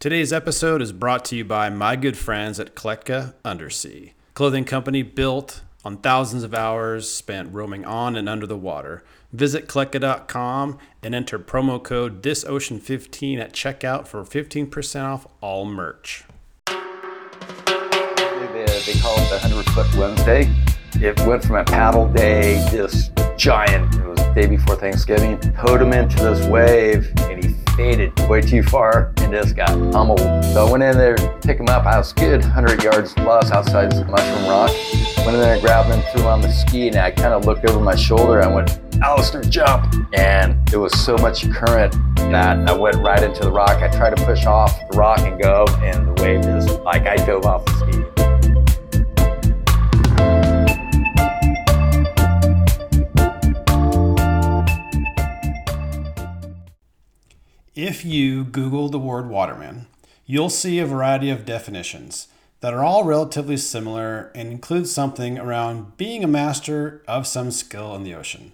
Today's episode is brought to you by my good friends at Kletka Undersea, clothing company built on thousands of hours spent roaming on and under the water. Visit Kletka.com and enter promo code ThisOcean15 at checkout for 15% off all merch. They, uh, they call it the 100 Foot Wednesday. It went from a paddle day, just giant. It was the day before Thanksgiving. Towed him into this wave, and he faded way too far and just got pummeled. So I went in there pick him up. I was good, 100 yards plus outside Mushroom Rock. Went in there grabbed him, threw him on the ski, and I kind of looked over my shoulder. I went, Alistair, jump! And there was so much current that I went right into the rock. I tried to push off the rock and go, and the wave just like I dove off the ski. If you Google the word waterman, you'll see a variety of definitions that are all relatively similar and include something around being a master of some skill in the ocean.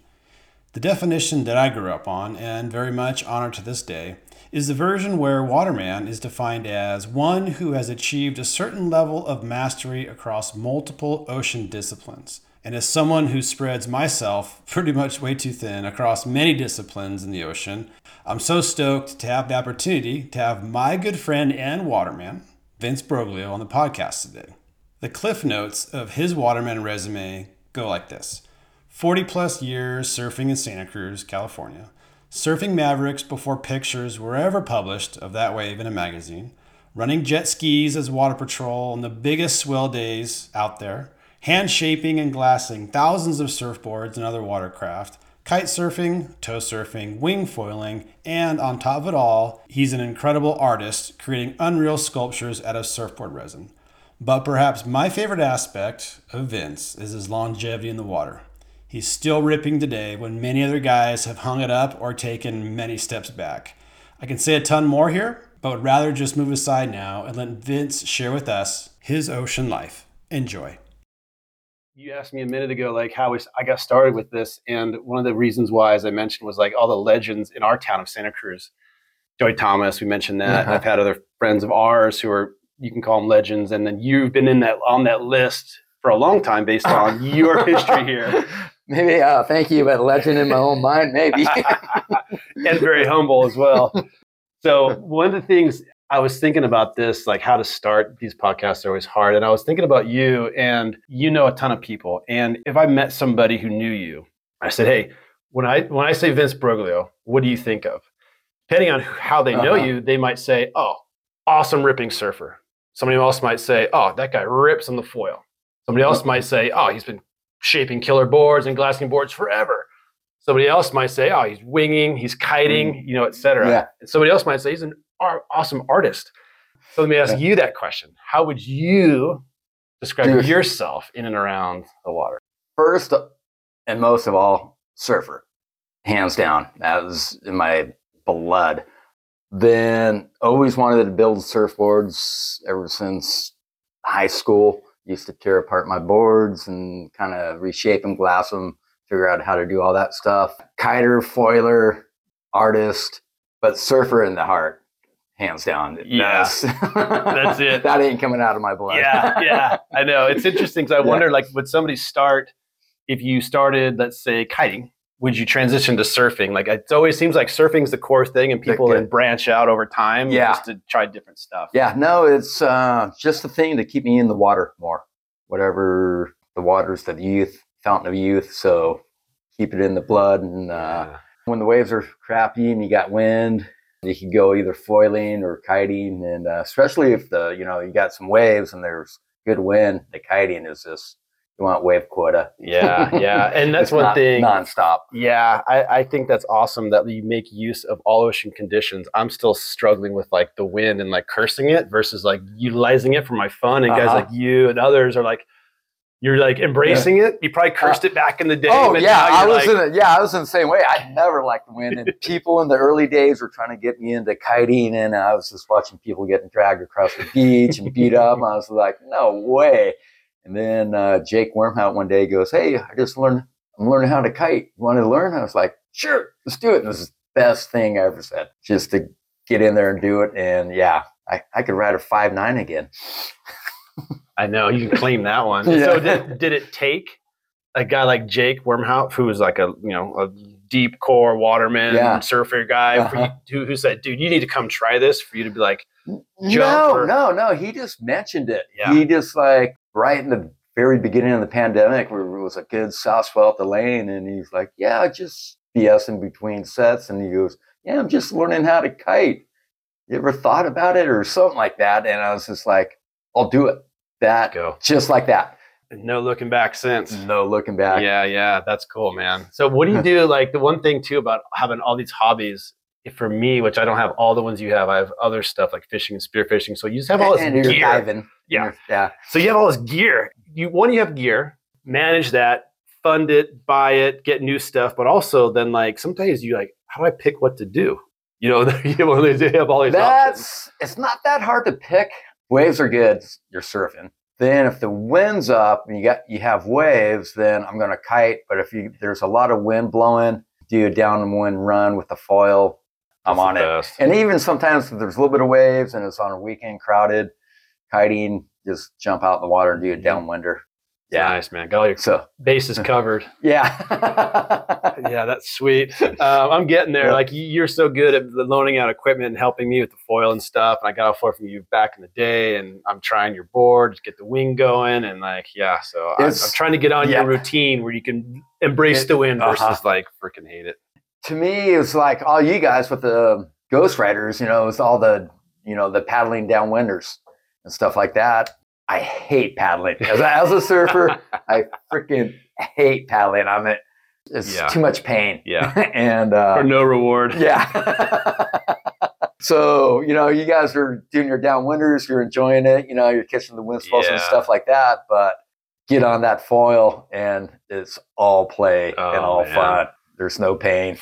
The definition that I grew up on, and very much honor to this day, is the version where waterman is defined as one who has achieved a certain level of mastery across multiple ocean disciplines. And as someone who spreads myself pretty much way too thin across many disciplines in the ocean, I'm so stoked to have the opportunity to have my good friend and waterman, Vince Broglio, on the podcast today. The cliff notes of his waterman resume go like this 40 plus years surfing in Santa Cruz, California, surfing Mavericks before pictures were ever published of that wave in a magazine, running jet skis as water patrol on the biggest swell days out there, hand shaping and glassing thousands of surfboards and other watercraft, kite surfing, tow surfing, wing foiling, and on top of it all, he's an incredible artist creating unreal sculptures out of surfboard resin. But perhaps my favorite aspect of Vince is his longevity in the water. He's still ripping today when many other guys have hung it up or taken many steps back. I can say a ton more here, but would rather just move aside now and let Vince share with us his ocean life. Enjoy you asked me a minute ago like how I got started with this and one of the reasons why as i mentioned was like all the legends in our town of santa cruz. Joey thomas we mentioned that. Uh-huh. i've had other friends of ours who are you can call them legends and then you've been in that on that list for a long time based on your history here. Maybe uh, thank you but legend in my own mind maybe. And very humble as well. So one of the things I was thinking about this, like how to start these podcasts are always hard. And I was thinking about you, and you know a ton of people. And if I met somebody who knew you, I said, Hey, when I when I say Vince Broglio, what do you think of? Depending on how they know uh-huh. you, they might say, Oh, awesome ripping surfer. Somebody else might say, Oh, that guy rips on the foil. Somebody else might say, Oh, he's been shaping killer boards and glassing boards forever. Somebody else might say, "Oh, he's winging, he's kiting, mm. you know, etc." Yeah. And somebody else might say he's an awesome artist. So let me ask yeah. you that question. How would you describe Dude. yourself in and around the water? First and most of all, surfer. Hands down. That was in my blood. Then always wanted to build surfboards ever since high school. Used to tear apart my boards and kind of reshape them, glass them, figure out how to do all that stuff. Kiter, foiler, artist, but surfer in the heart hands down. Yeah, that's it. that ain't coming out of my blood. yeah, yeah, I know. It's interesting because I yeah. wonder, like, would somebody start if you started, let's say, kiting? Would you transition to surfing? Like, it always seems like surfing's the core thing, and people then branch out over time yeah. just to try different stuff. Yeah, no, it's uh, just the thing to keep me in the water more. Whatever the water's the youth, fountain of youth. So keep it in the blood. And uh, yeah. when the waves are crappy and you got wind, you can go either foiling or kiting, and uh, especially if the you know you got some waves and there's good wind, the kiting is just you want wave quota. Yeah, yeah, and that's one not, thing nonstop. Yeah, I, I think that's awesome that you make use of all ocean conditions. I'm still struggling with like the wind and like cursing it versus like utilizing it for my fun. And uh-huh. guys like you and others are like, you're like embracing yeah. it. You probably cursed uh, it back in the day. Oh yeah, I was like, in the, yeah, I was in the same way. I never liked the wind, and people in the early days were trying to get me into kiting, and I was just watching people getting dragged across the beach and beat up. I was like, no way. And then uh, Jake Wormhoudt one day goes, "Hey, I just learned. I'm learning how to kite. You want to learn?" I was like, "Sure, let's do it." And this is the best thing I ever said, just to get in there and do it. And yeah, I, I could ride a five nine again. I know you can claim that one. Yeah. So did, did it take a guy like Jake Wormhoudt, who was like a you know a deep core waterman Yeah. surfer guy, for you, Uh-huh. who, who said, "Dude, you need to come try this," for you to be like, No, or- no, no. He just mentioned it. Yeah. He just like right in the very beginning of the pandemic, where it was a good south swell at the lane, and he's like, "Yeah, just BS in between sets," and he goes, "Yeah, I'm just learning how to kite. You ever thought about it or something like that?" And I was just like, "I'll do it." That "Go." just like that. No looking back since. No looking back. Yeah, yeah, that's cool, man. So, what do you do? Like the one thing too about having all these hobbies. For me, which I don't have all the ones you have, I have other stuff like fishing and spearfishing. So you just have all this and gear. diving. Yeah. yeah. So you have all this gear. You one, you have gear, manage that, fund it, buy it, get new stuff, but also then like sometimes you like, how do I pick what to do? You know, you have all these, you have all these options. That's it's not that hard to pick. Waves are good. You're surfing. Then if the wind's up and you got you have waves, then I'm gonna kite. But if you there's a lot of wind blowing, do a downwind run with the foil. I'm That's on it. best. And even sometimes if there's a little bit of waves and it's on a weekend crowded, kiting, just jump out in the water and do a downwinder. Yeah, nice man. Got all your So bases covered. yeah. yeah, that's sweet. Um, I'm getting there. Yeah. Like you- you're so good at loaning out equipment and helping me with the foil and stuff. And I got a foil from you back in the day, and I'm trying your board to get the wing going. And like, yeah, so I'm, I'm trying to get on yeah. your routine where you can embrace It- the wind versus uh-huh. like freaking hate it. to me, it was like all you guys with the Ghost Riders, you know, it's all the, you know, the paddling downwinders and stuff like that. I hate paddling. As, a- as a surfer, I freaking hate paddling. I'm it. It's Yeah. too much pain. Yeah, and uh, for no reward. yeah. so, you know, you guys are doing your downwinders, you're enjoying it, you know, you're catching the wind swells and stuff like that. But get on that foil and it's all play and Oh, all man. fun. There's no pain.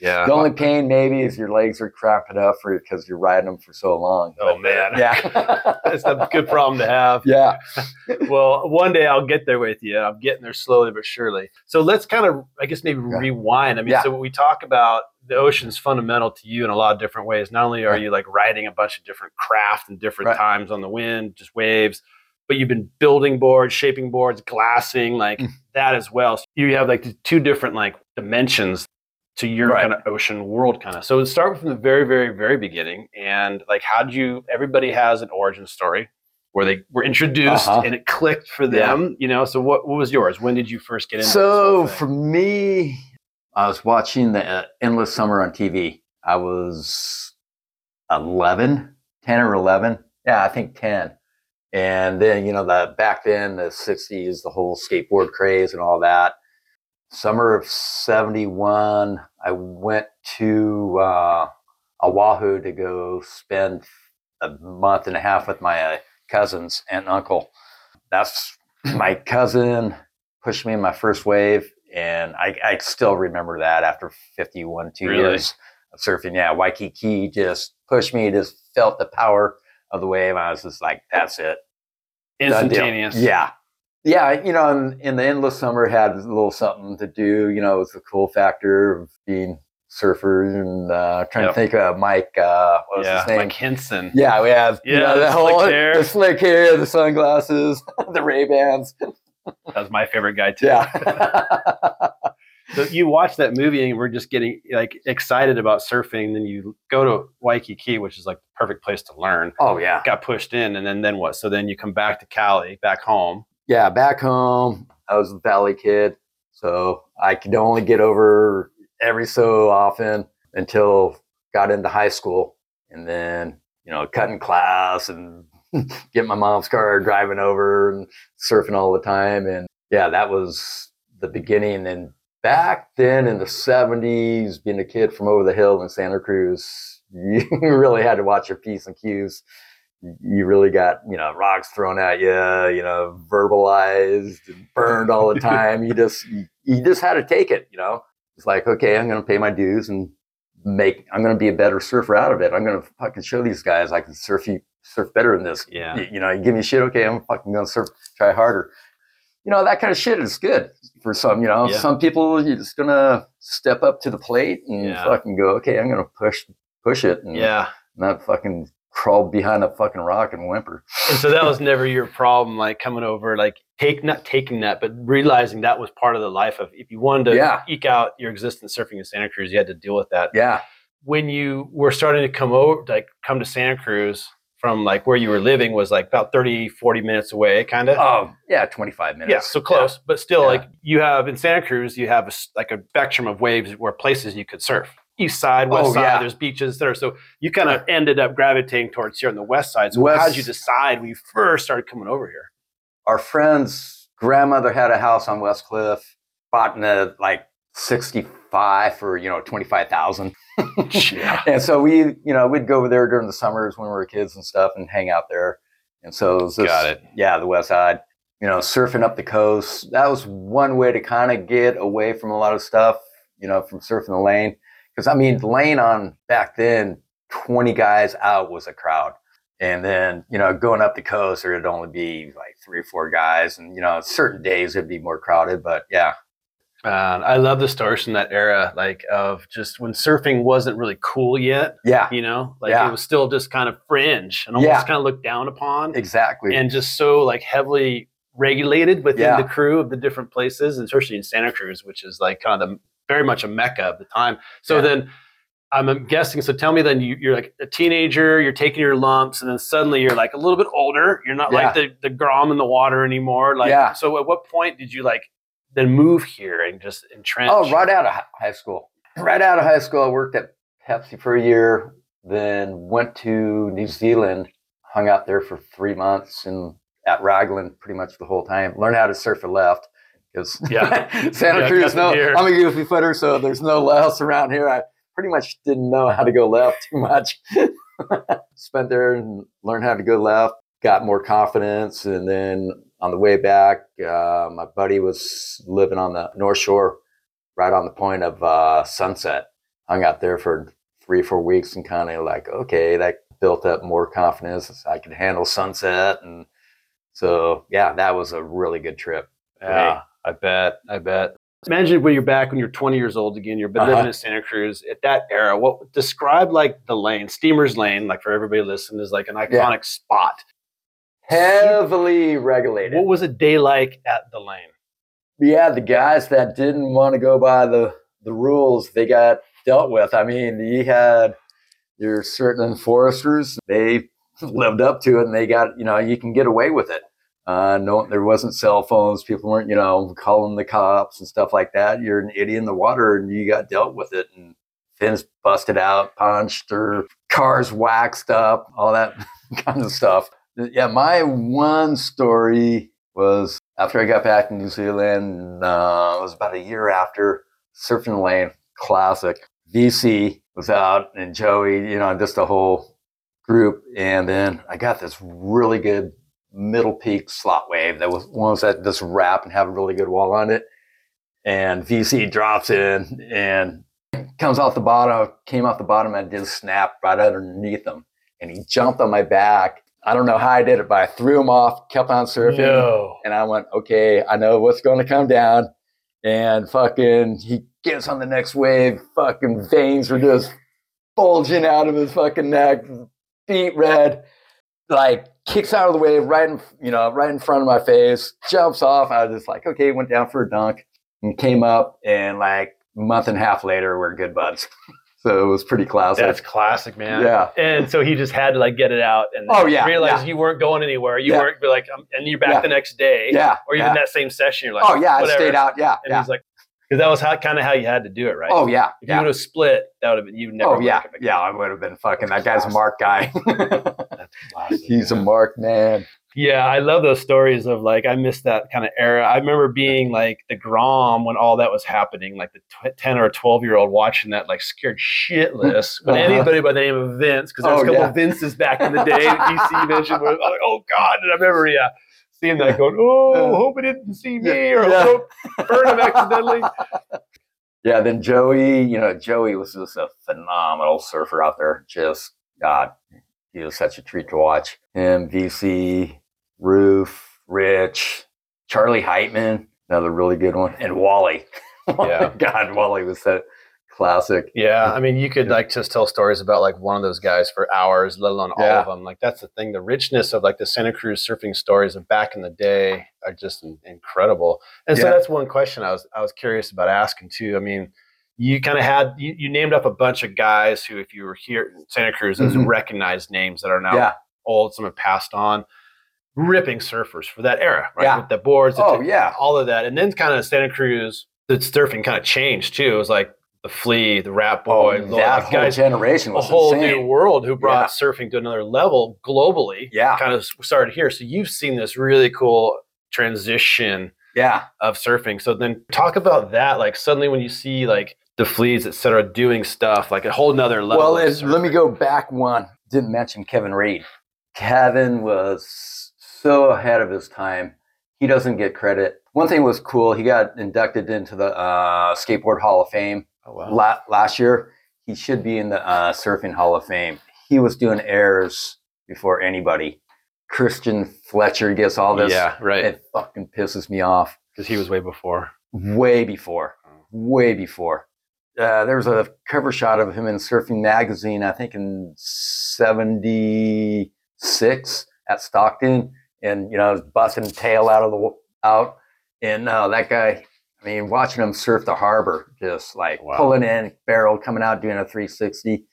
Yeah. The only pain maybe is your legs are cramping up for because you're riding them for so long. Oh But, man. yeah, That's a good problem to have. yeah. well, one day I'll get there with you. I'm getting there slowly but surely. So let's kind of, I guess, maybe Yeah. rewind. I mean, Yeah. so we talk about the ocean's fundamental to you in a lot of different ways. Not only are you like riding a bunch of different craft and different Right. times on the wind, just waves, but you've been building boards, shaping boards, glassing, like Mm. that as well. So you have like two different like dimensions to your Right. kind of ocean world kind of. So let's start from the very, very, very beginning. And like, how did you, everybody has an origin story where they were introduced Uh-huh. and it clicked for them, you know? So what, what was yours? When did you first get into So for me, I was watching the uh, Endless Summer on TV. I was 11, 10 or 11. Yeah, I think 10. And then, you know, the back then, the 60s, the whole skateboard craze and all that. Summer of 71, I went to uh, Oahu to go spend a month and a half with my uh, cousins and uncle. That's my cousin pushed me in my first wave, and I, I still remember that after 51, two Really? years of surfing. Yeah, Waikiki just pushed me, just felt the power of the wave. I was just like, that's it. Instantaneous. Yeah. Yeah, you know, in, in the endless summer had a little something to do. You know, it was the cool factor of being surfers and uh, trying Yep. to think of Mike. Uh, what was Yeah. his name? Mike Hynson. Yeah, we have you Yeah, know, the the slick whole hair. the slick hair, the sunglasses, the Ray Bans. That was my favorite guy too. Yeah, So you watch that movie and we're just getting like excited about surfing. Then you go to Waikiki, which is like the perfect place to learn. oh yeah, Got pushed in, and then then what? So then you come back to Cali, back home. Yeah. Back home, I was a Valley kid, so I could only get over every so often until got into high school, and then you know cutting class and get my mom's car, driving over and surfing all the time, and yeah, that was the beginning. And back then in the '70s, being a kid from over the hill in Santa Cruz, you really had to watch your p's and q's. You really got you know rocks thrown at you, you know verbalized, and burned all the time. you just you, you just had to take it. You know, it's like okay, I'm going to pay my dues and make. I'm going to be a better surfer out of it. I'm going to fucking show these guys I can surf you surf better than this. Yeah. You, you know, you give me shit, okay, I'm fucking going to surf, try harder. You know, that kind of shit is good for some. You know, Yeah. some people you're just gonna step up to the plate and Yeah. fucking go, okay, I'm gonna push push it and Yeah. not fucking crawl behind a fucking rock and whimper. And so that was never your problem, like coming over, like take not taking that, but realizing that was part of the life of if you wanted to Yeah. eke out your existence surfing in Santa Cruz, you had to deal with that. Yeah. When you were starting to come over, like come to Santa Cruz from like where you were living was like about 30, 40 minutes away, kind of. Oh, yeah, 25 minutes. Yeah, so close, but still, Yeah. like you have in Santa Cruz, you have a like a spectrum of waves where places you could surf. East side, west Oh, side, yeah. there's beaches there. So you kind of ended up gravitating towards here on the west side. So how did you decide when you first started coming over here? Our friend's grandmother had a house on West Cliff, bought in the like 65 for, you know, 25,000. Yeah. And so we, you know, we'd go over there during the summers when we were kids and stuff and hang out there. And so it was this, Got it. yeah, the west side, you know, surfing up the coast. That was one way to kind of get away from a lot of stuff, you know, from surfing the lane. Because I mean, laying on back then, 20 guys out was a crowd. And then, you know, going up the coast, there'd only be like three or four guys. And, you know, certain days it'd be more crowded. But yeah, Man, I love the stories from that era, like of just when surfing wasn't really cool yet. yeah, You know, like Yeah. it was still just kind of fringe and almost Yeah. kind of looked down upon, exactly. and just so like heavily regulated within Yeah. the crew of the different places, and especially in Santa Cruz, which is like kind of the, very much a mecca of the time. So Yeah. then. I'm guessing. So tell me, then you, you're like a teenager. You're taking your lumps, and then suddenly you're like a little bit older. You're not like the the grom in the water anymore. Like, Yeah. so at what point did you like then move here and just entrench? Oh, right out of high school. Right out of high school, I worked at Pepsi for a year, then went to New Zealand, hung out there for three months and at Raglan pretty much the whole time. Learned how to surf a left because Yeah. Santa Yeah, Cruz, no, here. I'm a goofy footer, so there's no lefts around here. I pretty much didn't know how to go left too much. Spent there and learned how to go left, got more confidence, and then on the way back, uh, my buddy was living on the North Shore, right on the point of uh, Sunset. Hung out there for three four weeks and kind of like, okay, that built up more confidence. I could handle Sunset. And so, yeah, that was a really good trip. Yeah, I bet. I bet. Imagine when you're back when you're 20 years old again. You've been Uh-huh. living in Santa Cruz at that era. What describe like the lane, Steamer's Lane, like for everybody listening, is like an iconic spot. Heavily regulated. What was a day like at the lane? yeah, the guys that didn't want to go by the, the rules, they got dealt with. I mean, you had your certain enforcers, they lived up to it and they got, you know, you can get away with it. Uh, no, there wasn't cell phones. People weren't, you know, calling the cops and stuff like that. You're an idiot in the water and you got dealt with it. And fins busted out, punched, or cars waxed up, all that kind of stuff. Yeah, my one story was after I got back to New Zealand. Uh, it was about a year after Surfing Lane Classic. VC was out and Joey, you know, just the whole group. And then I got this really good middle peak slot wave that was ones that just wrap and have a really good wall on it. And VC drops in and comes off the bottom, came off the bottom and did a snap right underneath him. And he jumped on my back. I don't know how I did it, but I threw him off, kept on surfing. And I went, okay, I know what's going to come down. And fucking, he gets on the next wave. Fucking veins were just bulging out of his fucking neck, feet red. Like kicks out of the way right in, you know, right in front of my face. Jumps off. I was just like, okay, went down for a dunk and came up. And like a month and a half later, we're good buds. so it was pretty classic. That's classic, man. Yeah. And so he just had to like get it out and Oh, yeah, realize yeah. you weren't going anywhere. You Yeah. weren't be like, and you're back Yeah. the next day. yeah. Or even that same session, you're like, Oh yeah, I stayed out. Yeah. And he's like, because that was how kind of how you had to do it, right? Oh yeah. If you would have split, that would have been you never. Oh yeah, yeah, I would have been fucking. That guy's a mark guy. He's a mark man. Yeah, I love those stories of like I missed that kind of era. I remember being like the Grom when all that was happening, like the tw- ten or twelve year old watching that, like scared shitless. When Uh-huh. anybody by the name of Vince, because there's Oh, a couple yeah. of Vinces back in the day DC mentioned, where I was like, oh god, and I remember yeah, seeing that going, oh, Uh, hope it didn't see me or Yeah. hope burn him accidentally. Yeah, then Joey, you know, Joey was just a phenomenal surfer out there. Just God, he was such a treat to watch. Him, VC, Roof, Rich, Charlie Heitman, another really good one, and Wally. Oh yeah. God, Wally was so classic. Yeah, I mean, you could like just tell stories about like one of those guys for hours, let alone all of them. Like that's the thing. The richness of like the Santa Cruz surfing stories of back in the day are just incredible. And so Yeah. that's one question I was I was curious about asking too. I mean, you kind of had you, you named up a bunch of guys who, if you were here in Santa Cruz, those Mhm. recognized names that are now Yeah. old, some have passed on, ripping surfers for that era, right? Yeah. With the boards, the Oh t- yeah. all of that. And then kind of Santa Cruz, the surfing kind of changed too. It was like the Flea, the Rat Boy, Oh, the- that whole guys, generation a whole insane. new world who brought Yeah. surfing to another level globally. Yeah. Kind of started here. So you've seen this really cool transition Yeah. of surfing. So then talk about that. Like suddenly when you see like the fleas, et cetera, doing stuff like a whole nother level. Well, let me go back one. Didn't mention Kevin Reed. Kevin was so ahead of his time. He doesn't get credit. One thing was cool. He got inducted into the uh, Skateboard Hall of Fame Oh, wow. la- last year. He should be in the uh, Surfing Hall of Fame. He was doing airs before anybody. Christian Fletcher gets all this. Yeah, right. It fucking pisses me off. Because he was way before. Way before. Way before. Uh, there was a cover shot of him in Surfing Magazine, I think in 76 at Stockton. And, you know, I was busting tail out of the, out. And uh, that guy, I mean, watching him surf the harbor, just like Wow. pulling in, barrel, coming out, doing a 360.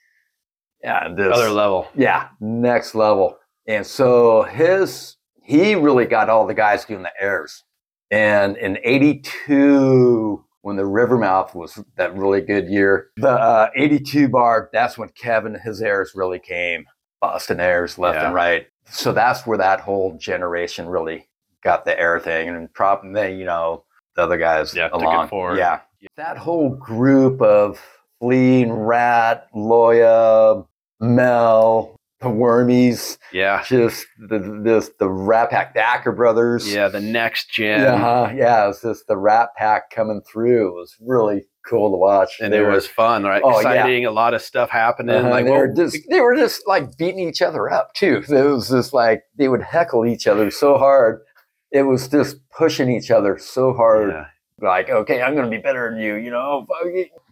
Yeah, this, Other level. yeah, next level. And so his he really got all the guys doing the airs. And in '82, when the Rivermouth was that really good year, the uh, '82 bar, that's when Kevin his airs really came, Boston airs left Yeah. and right. So that's where that whole generation really got the air thing, and probably then you know the other guys Yeah, along. forward. Yeah, that whole group of Flea and Rat, Loya, Mel, the Wormies, Yeah. just the this the Rat Pack, the Acker brothers. Yeah. The next gen. yeah, uh-huh, yeah. It was just the Rat Pack coming through. It was really cool to watch. And it were- was fun, right? Oh, yeah. A lot of stuff happening. uh-huh, like they were just they were just like beating each other up too. It was just like they would heckle each other so hard. It was just pushing each other so hard. Yeah. Like, okay, I'm gonna be better than you. You know,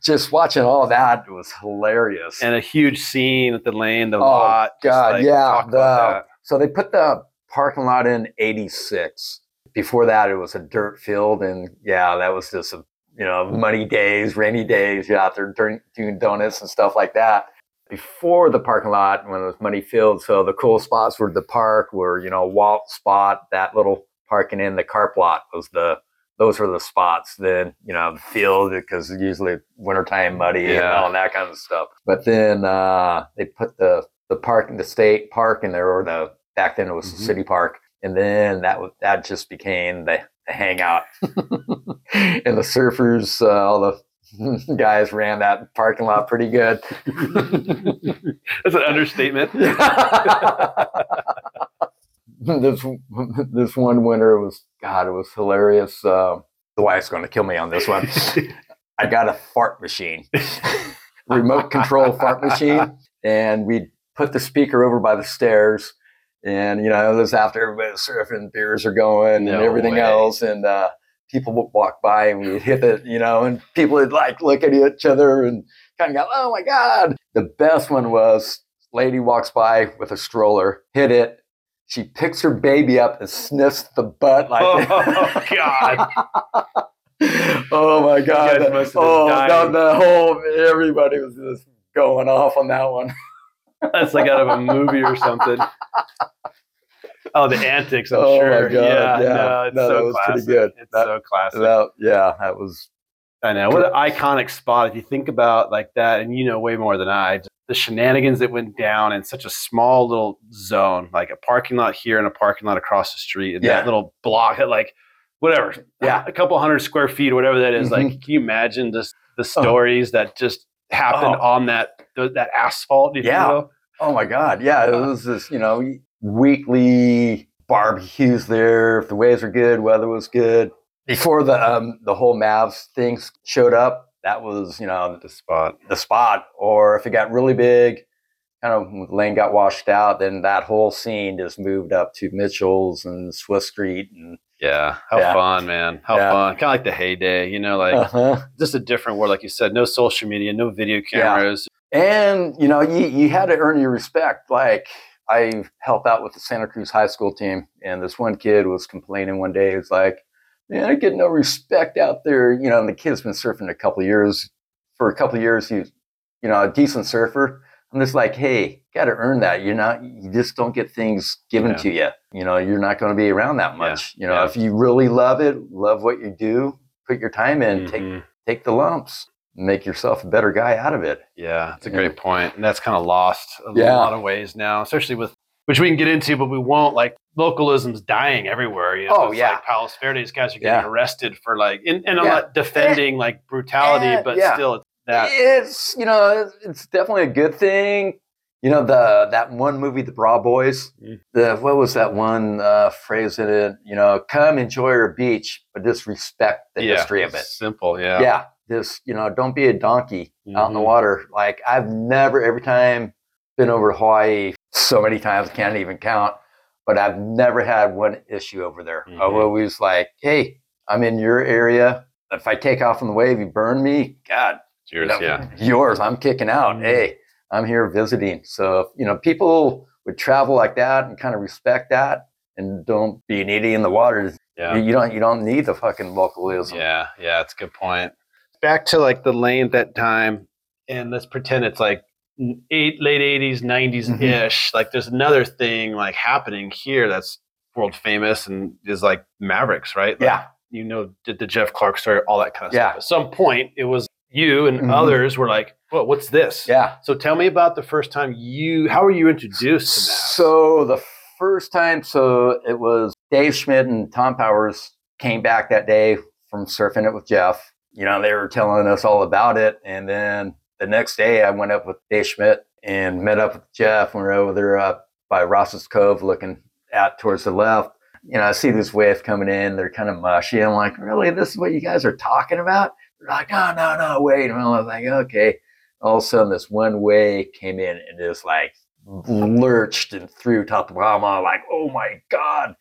just watching all that was hilarious. and a huge scene at the lane, the Oh, lot. God, like, yeah. The, so they put the parking lot in '86. Before that, it was a dirt field, and yeah, that was just a you know muddy days, rainy days. You're out there doing, doing donuts and stuff like that. Before the parking lot, when it was muddy field, so the cool spots were the park, were you know Walt spot, that little parking in the carp lot was the those were the spots. Then you know the field because usually wintertime muddy and all that kind of stuff. But then uh, they put the the park in the state park in there, or the back then it was the Mhm. city park, and then that that just became the, the hangout. and the surfers, uh, all the guys ran that parking lot pretty good. That's an understatement. this this one winter was God, it was hilarious. Uh, the wife's going to kill me on this one. I got a fart machine, remote control fart machine, and we put the speaker over by the stairs. And you know, this after everybody's surfing, beers are going, No and everything way. else, and uh, people would walk by, and we'd hit it, you know, and people would like look at each other and kind of go, "Oh my god!" The best one was lady walks by with a stroller, hit it. She picks her baby up and sniffs the butt like oh, oh God! oh my god! guys must have been oh, dying. the, whole everybody was just going off on that one. That's like out of a movie or something. Oh, the antics! I'm Oh, my sure. God, Yeah, yeah. no, it's No, so that was pretty good. It's That- so classic. That, yeah, that was I know. What an iconic spot. If you think about like that, and you know way more than I, the shenanigans that went down in such a small little zone, like a parking lot here and a parking lot across the street, and Yeah. that little block that like whatever, Yeah. a couple hundred square feet or whatever that is. Mhm. Like, can you imagine just the stories that just happened Oh. on that that asphalt? If Yeah. You will? Oh my God. Yeah. It was this, you know, weekly barbecues there. If the waves were good, weather was good. Before the um, the whole Mavs things showed up, that was, you know, The spot. the spot. Or if it got really big, kind of lane got washed out, then that whole scene just moved up to Mitchell's and Swift Street and Yeah. How Yeah. fun, man. How Yeah. fun. Kind of like the heyday, you know, like Uh-huh. just a different world, like you said. No social media, no video cameras. And you know, you you had to earn your respect. Like I helped out with the Santa Cruz High School team, and this one kid was complaining one day. He's like, "Man, I get no respect out there." You know, and the kid's been surfing a couple of years. For a couple of years, he's you know a decent surfer. I'm just like, hey, got to earn that. You're not. You just don't get things given Yeah. to you. You know, you're not going to be around that much. You know, yeah. if you really love it, love what you do, put your time in, take Mhm. take the lumps, make yourself a better guy out of it. Yeah, it's a Yeah. great point. And that's kind of lost Yeah. a lot of ways now, especially with which we can get into, but we won't. Like localism's dying everywhere. You know, Oh, It's yeah. like Palos Verdes guys are getting Yeah. arrested for like, and, and I'm Yeah. not defending like brutality, Eh, but yeah. still, it's that. It's you know it's- definitely a good thing. You know the that one movie, The Bra Boys. Mm. The what was that one uh, phrase in it? You know, come enjoy your beach, but just respect the history of it. Simple, yeah. Yeah, just you know, don't be a donkey out in the Mhm. water. Like I've never every time been over to Hawaii so many times, can't even count. But I've never had one issue over there. I've Mhm. always like, hey, I'm in your area. If I take off on the wave, you burn me. God, Cheers, no, yeah. Yours. I'm kicking out. Mhm. Hey, I'm here visiting. So, you know, people would travel like that and kind of respect that and don't be needy in the water. Yeah. You, you don't you don't need the fucking localism. Yeah, yeah, that's a good point. Back to like the lane at that time, and let's pretend it's like eight, late '80s, '90s ish. Like there's another thing like happening here that's world famous and is like Mavericks, right? Like, Yeah. you know, did the Jeff Clark story, all that kind of Yeah. stuff. At some point, it was you and Mhm. others were like, "Well, what's this?" Yeah. So tell me about the first time you. How were you introduced to that? So the first time, so it was Dave Schmidt and Tom Powers came back that day from surfing it with Jeff. You know, they were telling us all about it. And then the next day I went up with Dave Schmidt and met up with Jeff. We were over there up by Ross's Cove looking out towards the left. You know, I see this wave coming in. They're kind of mushy. I'm like, really? This is what you guys are talking about? They're like, no, no, no, wait. And I was like, okay. All of a sudden, this one wave came in and just like lurched and threw top to bottom. I'm like, oh my God.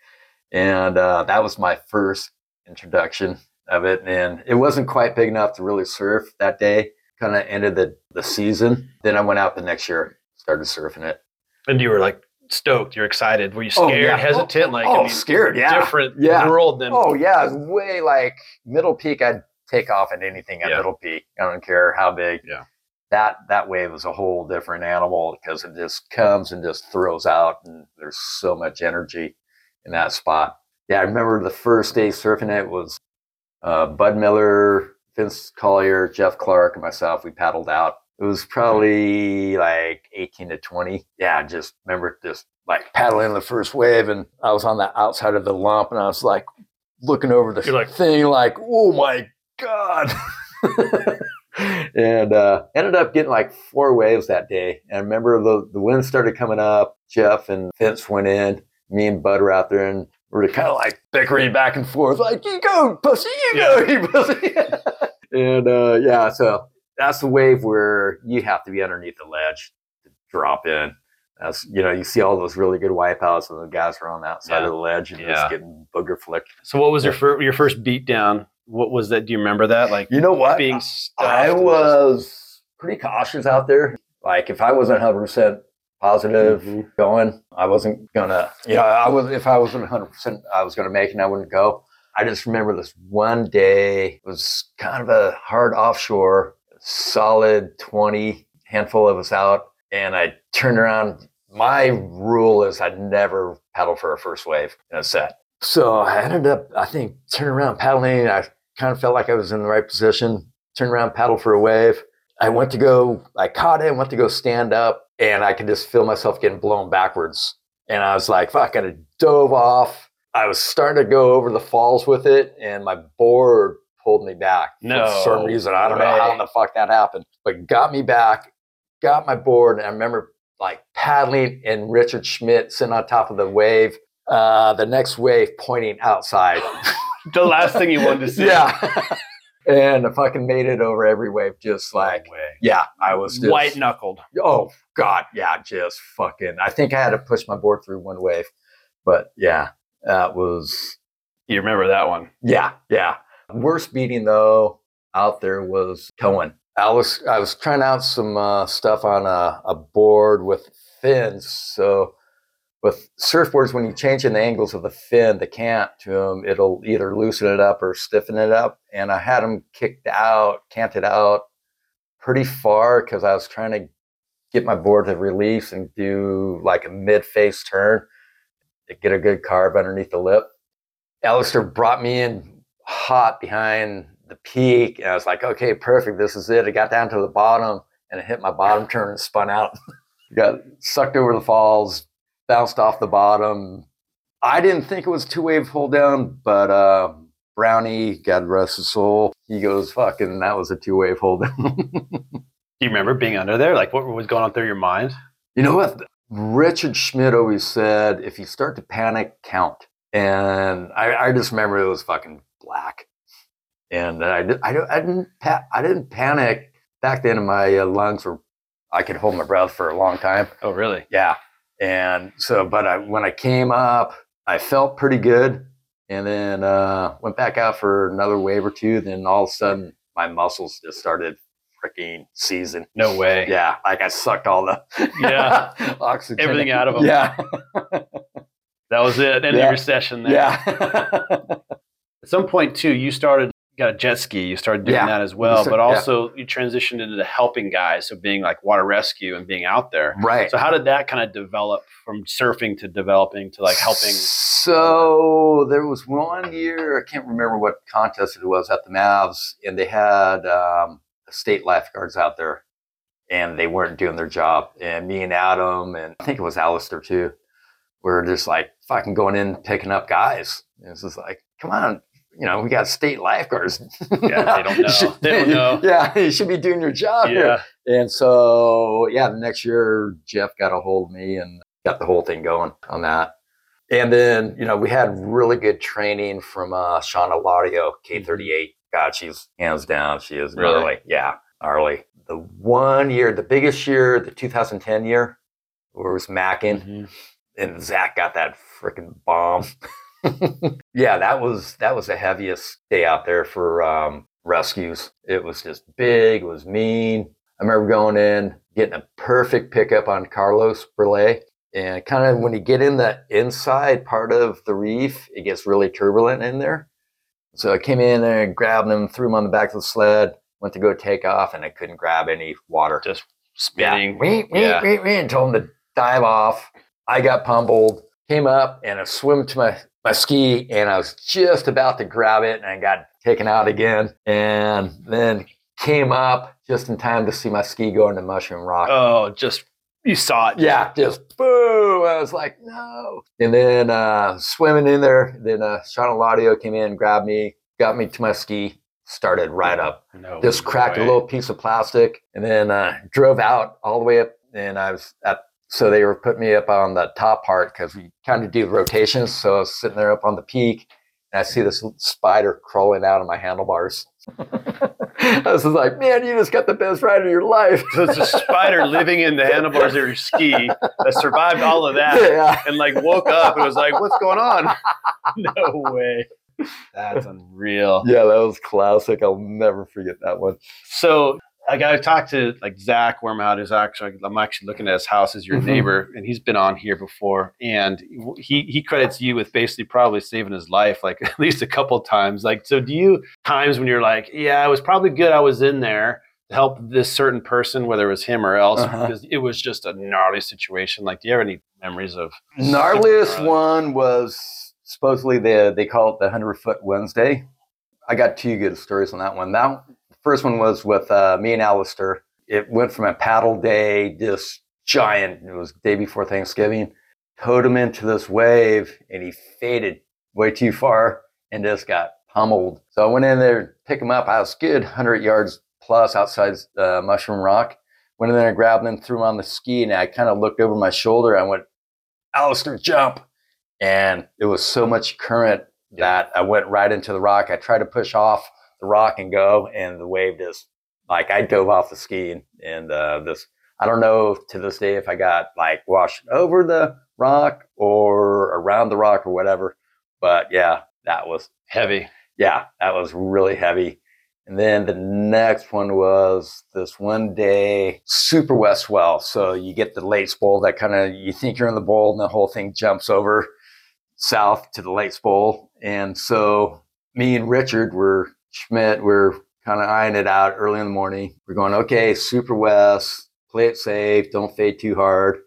And uh, that was my first introduction of it. And it wasn't quite big enough to really surf that day. Kind of ended the, the season. Then I went out the next year, started surfing it. and you were like stoked. You're excited. Were you Oh, scared, yeah. hesitant? Like, oh, I mean, scared, yeah. different Yeah. world than Oh yeah, way like middle peak. I'd take off at anything at Yeah. middle peak. I don't care how big. Yeah. That that wave is a whole different animal because it just comes and just throws out, and there's so much energy in that spot. Yeah, I remember the first day surfing it was uh, Bud Miller, Vince Collier, Jeff Clark, and myself. We paddled out. It was probably like 18 to 20. Yeah, I just remember just like paddling the first wave, and I was on the outside of the lump, and I was like looking over the You're like- thing, like, oh my god. and uh, ended up getting like four waves that day. And I remember the the wind started coming up. Jeff and Vince went in. Me and Bud were out there, and we were kind of like bickering back and forth, like, "You go, pussy! You go, you pussy!" and uh, yeah, so that's the wave where you have to be underneath the ledge to drop in. That's you know you see all those really good wipeouts and the guys are on that side Yeah. of the ledge and Yeah. just getting booger flicked. So what was your first your first beat down? What was that? Do you remember that? Like You know what? being I was pretty cautious out there. Like if I wasn't 100 percent positive Mhm. going, I wasn't gonna. You know, I was if I wasn't 100 percent, I was gonna make it. and I wouldn't go. I just remember this one day it was kind of a hard offshore, solid 20 handful of us out, and I turned around. My rule is I never paddle for a first wave in a set. So I ended up, I think, turning around paddling. I kind of felt like I was in the right position. Turned around, paddle for a wave. I went to go, I caught it, went to go stand up, and I could just feel myself getting blown backwards. And I was like, fuck, I dove off. I was starting to go over the falls with it, and my board pulled me back No for some reason. I don't know how the fuck that happened, but got me back, got my board, and I remember like paddling and Richard Schmidt sitting on top of the wave, uh, the next wave pointing outside. the last thing you wanted to see. yeah. and I fucking made it over every wave, just like, way. yeah, I was just, White knuckled. oh, God, yeah, just fucking, I think I had to push my board through one wave, but yeah, that was, You remember that one? Yeah, yeah. Worst beating though out there was towing. I was I was trying out some uh, stuff on a, a board with fins. So with surfboards, when you change in the angles of the fin, the cant to them, it'll either loosen it up or stiffen it up. And I had them kicked out, canted out pretty far because I was trying to get my board to release and do like a mid face turn to get a good carve underneath the lip. Alistair brought me in hot behind the peak, and I was like, okay, perfect, this is it. I got down to the bottom and it hit my bottom turn and spun out. got sucked over the falls, bounced off the bottom. I didn't think it was two wave hold down, but uh, Brownie, God rest his soul, he goes, fucking, that was a two wave hold down. Do you remember being under there? Like, what was going on through your mind? You know what? Richard Schmidt always said, if you start to panic, count. And I, I just remember it was fucking black. And I, did, I, I, didn't, I didn't panic back then. My uh, lungs were, I could hold my breath for a long time. Oh, really? Yeah. And so, but I, when I came up, I felt pretty good. And then uh, went back out for another wave or two. Then all of a sudden, my muscles just started freaking season. No way. Yeah, like I sucked all the Yeah. oxygen, Everything out of them. Yeah, That was it. End Yeah. of your session there. yeah, At some point, too, you started, got a jet ski. You started doing Yeah. that as well. But yeah. also, you transitioned into helping guys. So, being like water rescue and being out there. right. So, how did that kind of develop from surfing to developing to like helping? So there was one year I can't remember what contest it was at the Mavs, and they had um, state lifeguards out there, and they weren't doing their job. And me and Adam, and I think it was Alistair too, were just like fucking going in picking up guys. And it's just like, come on, you know, we got state lifeguards. Yeah, they don't know. They don't know. Yeah, you should be doing your job. here. Yeah. And so, yeah, the next year, Jeff got a hold of me and got the whole thing going on that. And then, you know, we had really good training from uh, Shawn Alladio, K38. God, she's hands down. She is Really? gnarly. Yeah, gnarly. The one year, the biggest year, the 2010 year, where it was Mackin, Mhm. and Zach got that freaking bomb. yeah, that was that was the heaviest day out there for um, rescues. It was just big. It was mean. I remember going in, getting a perfect pickup on Carlos Burle. And kind of when you get in the inside part of the reef, it gets really turbulent in there. So I came in there and grabbed him, threw him on the back of the sled, went to go take off, and I couldn't grab any water. Just Yeah. spinning. Wee, wee, Yeah. wee, wee, and told him to dive off. I got pummeled, came up, and I swim to my, my ski, and I was just about to grab it, and I got taken out again. And then came up just in time to see my ski go into Mushroom Rock. Oh, just you saw it. Yeah, just boo. I was like, no. And then uh, swimming in there, then uh, Shawn Alladio came in, grabbed me, got me to my ski, started right up No. just cracked way. a little piece of plastic and then uh, drove out all the way up and i was at so they were putting me up on the top part because we kind of do rotations so i was sitting there up on the peak and i see this little spider crawling out of my handlebars i was just like man you just got the best ride of your life So it's a spider living in the handlebars of your ski that survived all of that yeah and like woke up and was like, "What's going on?" no way. That's unreal. yeah that was classic i'll never forget that one So like I talked to like Zach Wormhoudt is actually I'm actually looking at his house as your Mhm. neighbor and he's been on here before and he he credits you with basically probably saving his life like at least a couple times like so do you times when you're like yeah it was probably good I was in there to help this certain person whether it was him or else Uh-huh. because it was just a gnarly situation like do you have any memories of gnarliest one was supposedly the they call it the hundred foot Wednesday. I got two good stories on that one. That first one was with uh, me and Alistair. It went from a paddle day, this giant. It was day before Thanksgiving. Towed him into this wave, and he faded way too far and just got pummeled. So I went in there to pick him up. I was good, hundred yards plus outside uh, Mushroom Rock. Went in there and grabbed him, threw him on the ski, and I kind of looked over my shoulder. I went, Alistair, jump. And it was so much current that I went right into the rock. I tried to push off the rock and go, and the wave just like I dove off the ski and, and uh, this. I don't know to this day if I got like washed over the rock or around the rock or whatever, but yeah, that was Heavy. yeah, that was really heavy. And then the next one was this one day super west well. So you get the late bowl that kind of you think you're in the bowl and the whole thing jumps over south to the late bowl. And so me and Richard were Schmidt we're kind of eyeing it out early in the morning. We're going, okay, super west, play it safe, don't fade too hard.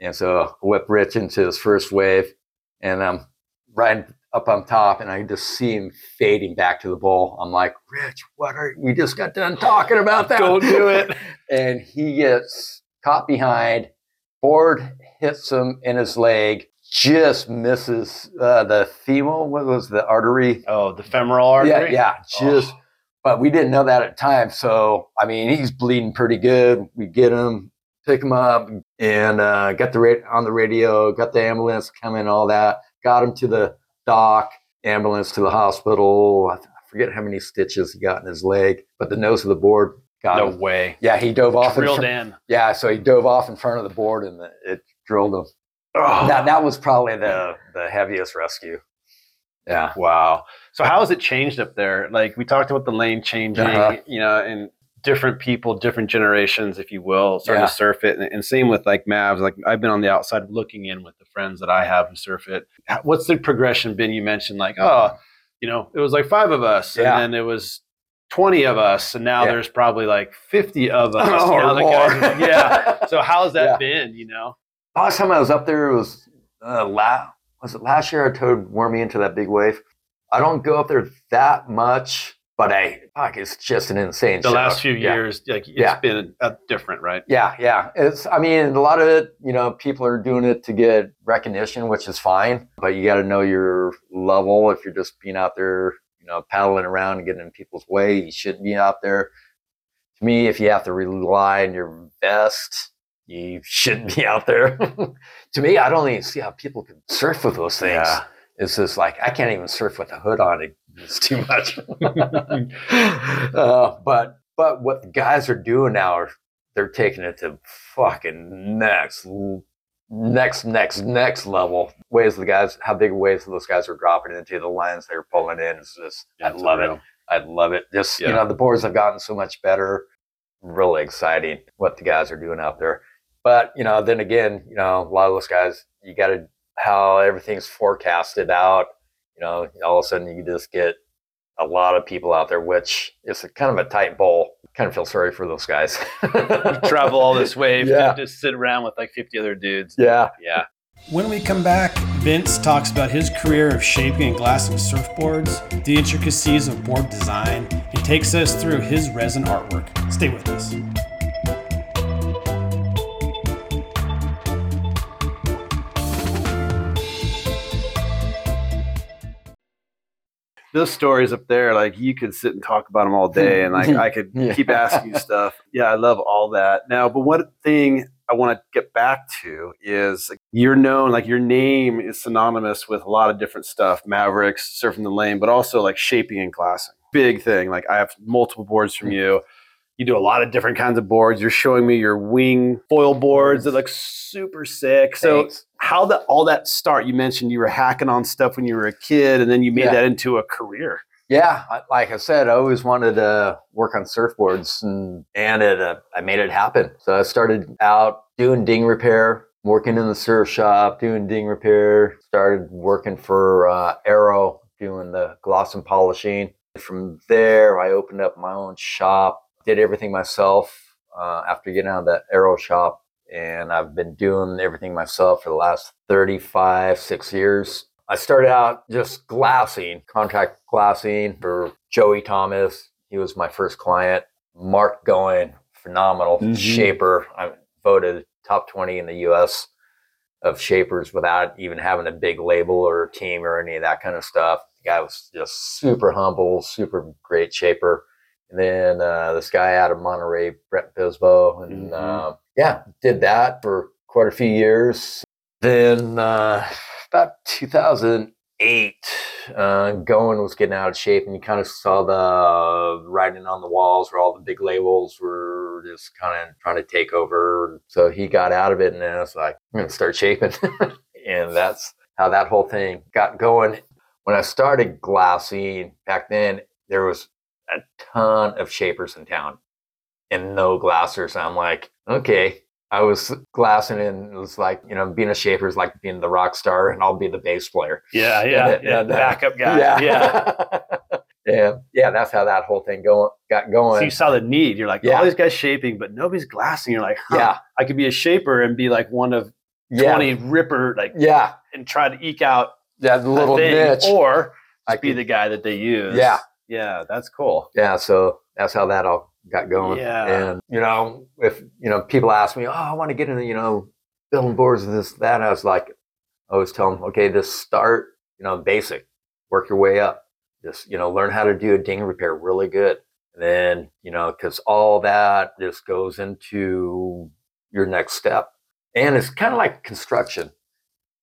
And so I whip Rich into his first wave and I'm riding up on top and I just see him fading back to the bowl. I'm like, Rich, what are we just got done talking about that? Don't do it. and he gets caught behind, board hits him in his leg, just misses uh, the femoral, what was the artery? Oh, the femoral artery. Yeah, yeah, just. Oh. But we didn't know that at the time, so I mean, he's bleeding pretty good. We get him, pick him up, and uh, got the ra- on the radio, got the ambulance coming, all that. Got him to the dock, ambulance to the hospital. I, th- I forget how many stitches he got in his leg, but the nose of the board got No him. way. Yeah, he dove off. in Drilled fr- in. yeah, so he dove off in front of the board and the, it drilled him. Oh, That that was probably the the heaviest rescue. Yeah. wow. So how has it changed up there? Like we talked about the lane changing, Uh-huh. you know, and different people, different generations, if you will, starting Yeah. to surf it. And, and same with like Mavs. Like I've been on the outside looking in with the friends that I have who surf it. What's the progression been? You mentioned like, oh, you know, it was like five of us, Yeah. and then it was. 20 of us and now Yeah. there's probably like 50 of us Or Now the more. guys- yeah so how's that Yeah. been you know Last time I was up there it was uh, la- was it last year? I towed Wormy into that big wave. I don't go up there that much, but I fuck, it's just an insane. the show. last few Yeah. years like it's Yeah. been uh, different right Yeah, yeah. It's I mean, a lot of it, you know, people are doing it to get recognition, which is fine, but you got to know your level if you're just being out there, you know, paddling around and getting in people's way, you shouldn't be out there. To me, if you have to rely on your vest, you shouldn't be out there. to me, I don't even see how people can surf with those things. Yeah. It's just like I can't even surf with a hood on. It- It's too much. uh, but but what the guys are doing now are they're taking it to fucking next next next next level. Ways the guys how big waves those guys are dropping into the lines they're pulling in it's just I That's love it. I love it. Just you know the boards have gotten so much better. Really exciting what the guys are doing out there. But you know then again you know a lot of those guys you got to how everything's forecasted out. You know all of a sudden you just get a lot of people out there, which is a, kind of a tight bowl. Kind of feel sorry for those guys. travel all this way Yeah. to just sit around with like 50 other dudes Yeah. yeah When we come back, Vince talks about his career of shaping and glassing surfboards, the intricacies of board design, and takes us through his resin artwork. Stay with us. Those stories up there like you could sit and talk about them all hmm. day and like i could Yeah. keep asking you stuff. Yeah i love all that. Now but one thing i want to get back to is like, you're known like your name is synonymous with a lot of different stuff mavericks surfing the lane but also like shaping and glassing. Big thing like i have multiple boards from hmm. you you do a lot of different kinds of boards you're showing me your wing foil boards that look super sick so Thanks. how did all that start? You mentioned you were hacking on stuff when you were a kid, and then you made Yeah. that into a career. Yeah, like I said, I always wanted to work on surfboards, and and it uh, I made it happen. So I started out doing ding repair, working in the surf shop, doing ding repair. Started working for uh, Arrow, doing the gloss and polishing. From there, I opened up my own shop, did everything myself. Uh, after getting out of that Arrow shop, and I've been doing everything myself for the last 35, six years. I started out just glassing, contract glassing for Joey Thomas. He was my first client. Mark Goen, phenomenal Mhm. shaper. I voted top 20 in the US of shapers without even having a big label or team or any of that kind of stuff. The guy was just super humble, super great shaper. And then uh, this guy out of Monterey, Brett Bisbo, and Mhm. uh, yeah, did that for quite a few years. Then uh, about 2008, uh, Goen was getting out of shape, and you kind of saw the writing on the walls where all the big labels were just kind of trying to take over. So he got out of it, and then I was like, I'm going to start shaping. and that's how that whole thing got going. when I started glassing back then, there was a ton of shapers in town and no glassers. I'm like, okay. I was glassing and it was like, you know, being a shaper is like being the rock star and I'll be the bass player. Yeah, yeah, And- yeah. and, the uh, backup guy. Yeah. Yeah. yeah. Yeah. That's how that whole thing going got going. So you saw the need. You're like, Yeah. all these guys shaping, but nobody's glassing. You're like, huh, Yeah. I could be a shaper and be like one of yeah. 20 ripper, like, Yeah. and try to eke out That little thing, niche. or I be could- the guy that they use. Yeah. Yeah, that's cool. yeah. So that's how that all got going. Yeah. And, you know, if, you know, people ask me, oh, I want to get into, you know, building boards and this, that. I was like, I always tell them, okay, just start, you know, basic, work your way up. Just, you know, learn how to do a ding repair really good. And then, you know, because all that just goes into your next step. And it's kind of like construction.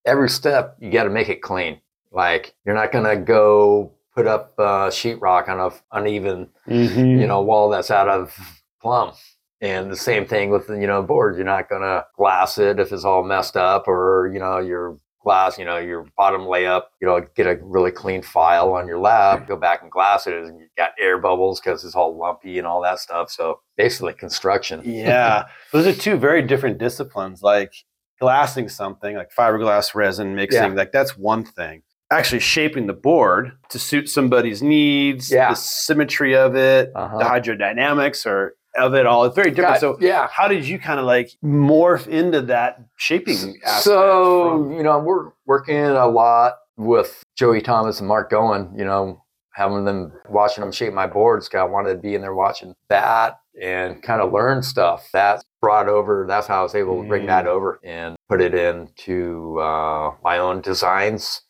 Every step, you got to make it clean. Like, you're not going to go put up uh, sheetrock on a uneven Mm-hmm. you know, wall that's out of plumb. And the same thing with the, you know, board. You're not going to glass it if it's all messed up or, you know, your glass, you know, your bottom layup, you know, get a really clean file on your lab, go back and glass it and you got air bubbles because it's all lumpy and all that stuff. So basically construction. yeah. Those are two very different disciplines. Like glassing something, like fiberglass resin mixing, like that's one thing. Actually shaping the board to suit somebody's needs, Yeah. the symmetry of it, Uh-huh. the hydrodynamics or of it all. It's very different. Got- so yeah. how did you kind of like morph into that shaping aspect? So, from- you know, we're working a lot with Joey Thomas and Mark Goen, you know, having them watching them shape my boards. I wanted to be in there watching that and kind of learn stuff. That brought over, that's how I was able to bring that over and put it into uh, my own designs,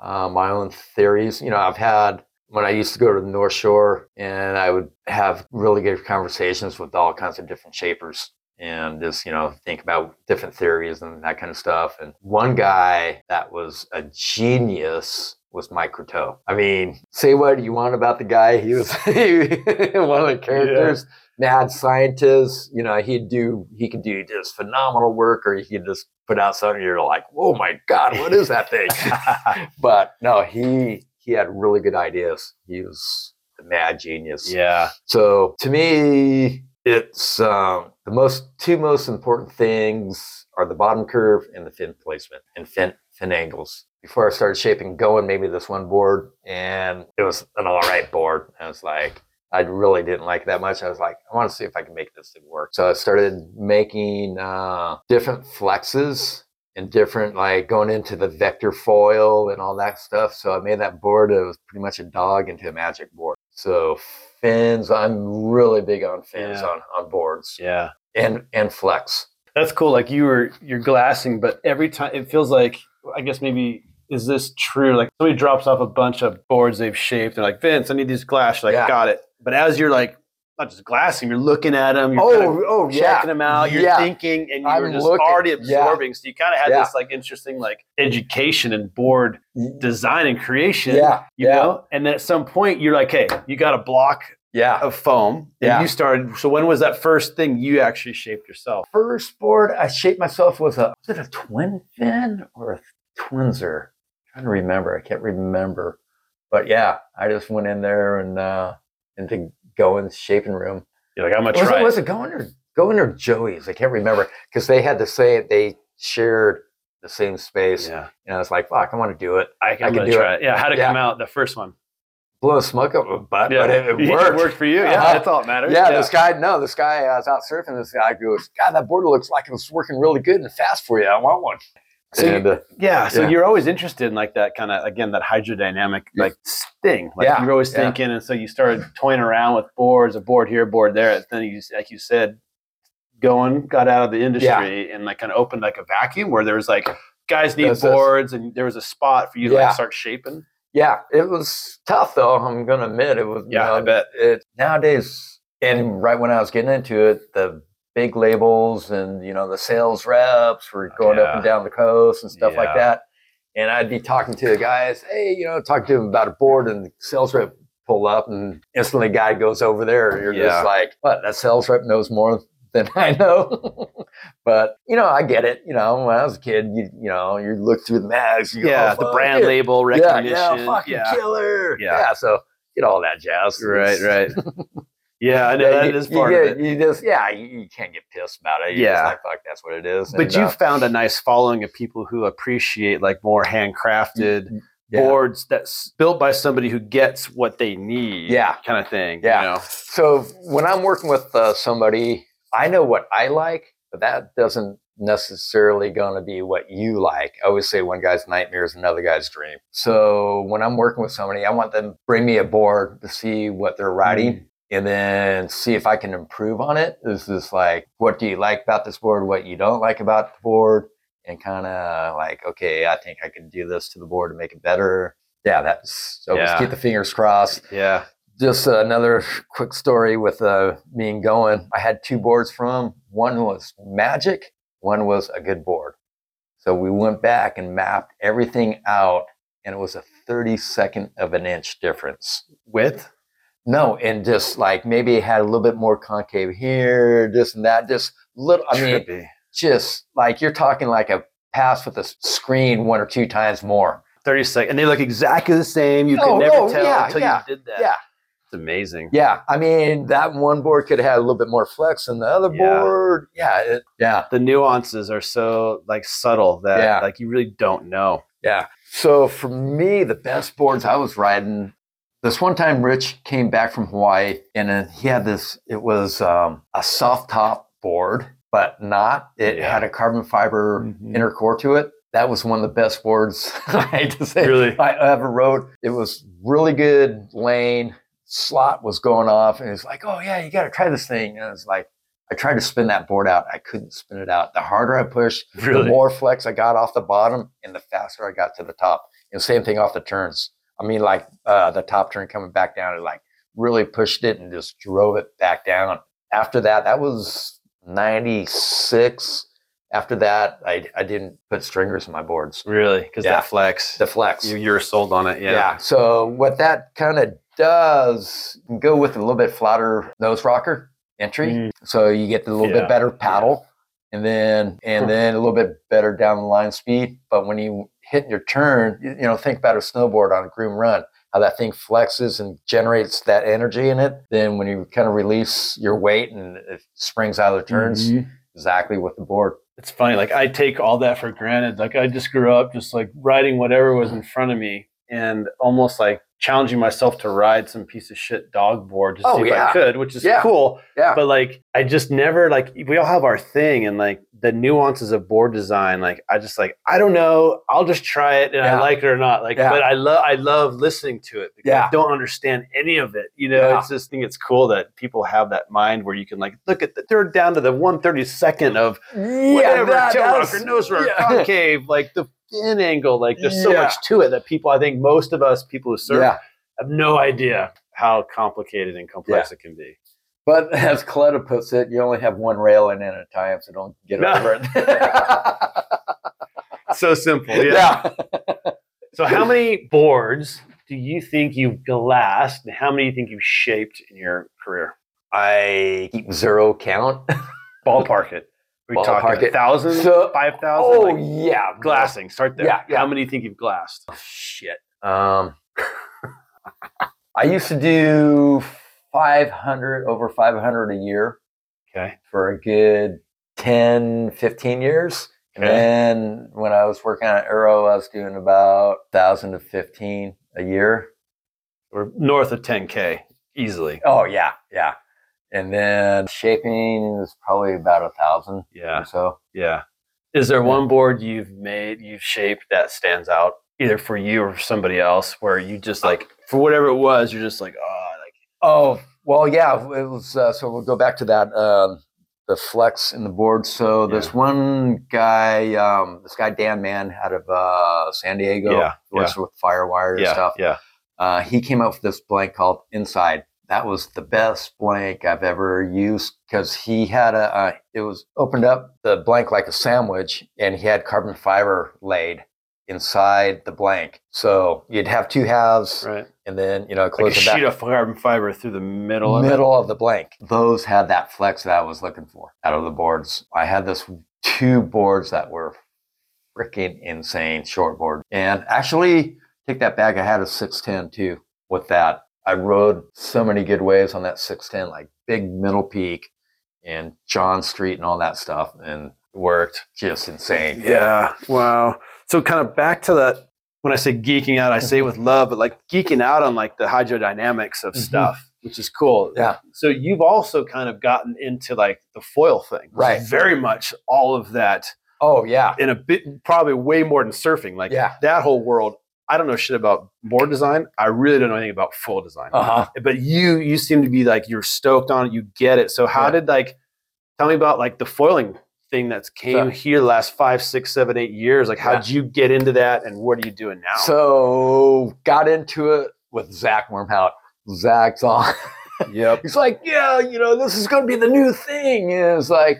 uh, my own theories. You know, I've had when I used to go to the North Shore and I would have really good conversations with all kinds of different shapers and just, you know, think about different theories and that kind of stuff. And one guy that was a genius was Mike Croteau. I mean, say what you want about the guy. He was one of the characters, mad scientist. You know, he'd do, he could do just phenomenal work or he could just put out something you're like, oh my God, what is that thing? but no, he, he had really good ideas. He was a mad genius. yeah. So to me, it's um, the most two most important things are the bottom curve and the fin placement and fin fin angles. Before I started shaping, going maybe this one board, and it was an all right board. I was like, I really didn't like that much. I was like, I want to see if I can make this thing work. So I started making uh, different flexes and different like going into the vector foil and all that stuff. So I made that board. It was pretty much a dog into a magic board. So fins, I'm really big on fins Yeah. on, on boards Yeah. and and flex. That's cool. Like you were you're glassing, but every time it feels like I guess maybe is this true? Like somebody drops off a bunch of boards they've shaped. They're like, Vince, I need these glass. You're like, Yeah. got it. But as you're like not just glassing, you're looking at them, you're Oh, kind of oh, checking yeah. them out, you're Yeah. thinking, and I'm you're just looking. already Yeah. absorbing. So you kind of had Yeah. this like interesting like education and board design and creation. Yeah, You yeah. know? And then at some point you're like, hey, you got a block Yeah. of foam. And Yeah. you started so when was that first thing you actually shaped yourself? First board I shaped myself was a was it a twin fin or a twinser? trying to remember. I can't remember. But yeah, I just went in there and uh into Goen's shaping room. You're like, I'm gonna Was try it, it. was it Goen or Goen or Joey's? I can't remember because they had to say it. They shared the same space, Yeah. and I was like, "Fuck, I want to do it." I can, I can do try it. Yeah, how'd it Yeah. come out? The first one. Blow smoke up my butt, Yeah, but it, it Yeah, worked. worked for you. Yeah, Uh-huh. that's all that matters. Yeah, this guy, no, this guy, I was out surfing. This guy goes, God, that board looks like it's working really good and fast for you. I want one. So you- and, uh, Yeah, so Yeah. you're always interested in like that kind of again that hydrodynamic like thing. Like Yeah, you're always yeah. thinking, and so you started toying around with boards, a board here, a board there. And then you, like you said, Goen got out of the industry and like kind of opened like a vacuum where there was like guys need That's- boards, and there was a spot for you to Yeah. like start shaping. yeah, it was tough though. I'm to admit it was. you Yeah, know, I bet. It, nowadays, and right when I was getting into it, the big labels and, you know, the sales reps were oh, going up and down the coast and stuff like that. And I'd be talking to the guys, hey, you know, talking to them about a board and the sales rep pull up and instantly guy goes over there. You're Yeah. just like, what? That sales rep knows more than I know. but you know, I get it. You know, when I was a kid, you you know, you look through the mags. You go, yeah, "Oh, the brand it." label Yeah, recognition. yeah, fucking yeah. killer. Yeah. Yeah. so get all that jazz. Right, right. Yeah, I know Yeah, that you, is you part get- of it. You just, yeah, you, you can't get pissed about it. You're Yeah. just like, fuck, that's what it is. But And, you uh, found a nice following of people who appreciate like more handcrafted yeah. boards that's built by somebody who gets what they need. Yeah. kind of thing. Yeah. you know? So when I'm working with uh, somebody, I know what I like, but that doesn't necessarily going to be what you like. I always say one guy's nightmare is another guy's dream. So when I'm working with somebody, I want them to bring me a board to see what they're writing. And then see if I can improve on it. This is like, what do you like about this board? What you don't like about the board? And kind of like, okay, I think I can do this to the board to make it better. Yeah, that's so Yeah. just keep the fingers crossed Yeah. just another quick story with uh, me and Goen. I had two boards from. One was magic. One was a good board. So we went back and mapped everything out, and it was a 32nd of an inch difference. Width. No, and just like maybe it had a little bit more concave here, this and that, just little. I mean, Trippy. just like you're talking like a pass with a screen one or two times more. 30 seconds. And they look exactly the same. You No, could oh, never no, tell yeah, until yeah, you did that. Yeah. It's amazing. Yeah, I mean that one board could have had a little bit more flex than the other Yeah. board. Yeah, it, yeah, The nuances are so like subtle that like you really don't know. yeah. So for me, the best boards I was riding. This one time, Rich came back from Hawaii, and he had this. It was um, a soft top board, but not. It Yeah. had a carbon fiber Mhm. inner core to it. That was one of the best boards I hate to say Really? I ever rode. It was really good lane. Slot was going off, and it's like, oh yeah, you got to try this thing. And it's like, I tried to spin that board out. I couldn't spin it out. The harder I pushed, Really? the more flex I got off the bottom, and the faster I got to the top. And same thing off the turns. I mean, like uh, the top turn coming back down, it like really pushed it and just drove it back down. After that, that was 96. After that, I, I didn't put stringers in my boards. Really? Because Yeah. that flex. The flex. you, you were sold on it. yeah. Yeah. So what that kind of does, go with a little bit flatter nose rocker entry. Mm. So you get the little Yeah. bit better paddle and then and then a little bit better down the line speed. But when you hit your turn, you, you know, think about a snowboard on a groom run, how that thing flexes and generates that energy in it. Then when you kind of release your weight and it springs out of the turns, Mhm. exactly with the board. It's funny. Like I take all that for granted. Like I just grew up just like riding whatever was in front of me and almost like challenging myself to ride some piece of shit dog board to Oh, see if yeah. I could, which is Yeah. cool. Yeah. But like I just never like we all have our thing and like the nuances of board design. Like I just like I don't know. I'll just try it and I like it or not. Like Yeah. but I love I love listening to it because I Yeah. don't understand any of it. You know, Yeah. it's just think it's cool that people have that mind where you can like look at the they're down to the one thirty second of whatever, that- tail rocker, nose rocker, yeah. concave, like the fin angle, like there's so Yeah. much to it that people, I think most of us people who surf Yeah. have no idea how complicated and complex it can be. But as Coletta puts it, you only have one railing in at a time, so don't get No. over it. So simple. Yeah. yeah. So how many boards do you think you've glassed and how many do you think you've shaped in your career? I keep zero count. Ballpark it. We Ballpark talking it. thousand, So- five thousand? oh like yeah, glassing. Start there. Yeah, yeah. How many do you think you've glassed? Oh, Shit. Um, I used to do 500 over 500 a year Okay. for a good 10, 15 years. And Okay. then when I was working on Arrow, I was doing about 1,000 to 15 a year. We're north of 10K easily. Oh yeah, yeah. And then shaping is probably about a thousand Yeah. or so. Yeah. Is there one board you've made, you've shaped that stands out, either for you or for somebody else, where you just like, for whatever it was, you're just like, oh, like, Oh well, yeah. It was uh, so. We'll go back to that. Um, the flex in the board. So Yeah. this one guy, um, this guy Dan Mann out of uh, San Diego, Yeah, works with Firewire and yeah, stuff. yeah. Uh, he came up with this blank called Inside. That was the best blank I've ever used because he had a. Uh, it was opened up the blank like a sandwich, and he had carbon fiber laid inside the blank. So you'd have two halves, Right. and then you know Like a the back sheet of carbon fiber through the middle of middle of the blank. Those had that flex that I was looking for out of the boards. I had this two boards that were freaking insane short board. And actually, take that back. I had a 610 too with that. I rode so many good waves on that 610, like big middle peak and John Street and all that stuff. And Worked. just insane. Yeah. Wow. So kind of back to that when I say geeking out, I say with love, but like geeking out on like the hydrodynamics of Mhm. stuff, which is cool. Yeah. So you've also kind of gotten into like the foil thing. Right. Very much all of that Oh, yeah. in a bit probably way more than surfing. Like Yeah. that whole world. I don't know shit about board design. I really don't know anything about foil design. Uh huh. But you you seem to be like you're stoked on it, you get it. So how Yeah. did like tell me about like the foiling thing that's came So- here the last five, six, seven, eight years? Like how Yeah. did you get into that and what are you doing now? So got into it with Zach Wormhoudt. Zach's on. yep. He's like, yeah, you know, this is going to be the new thing. And it's like,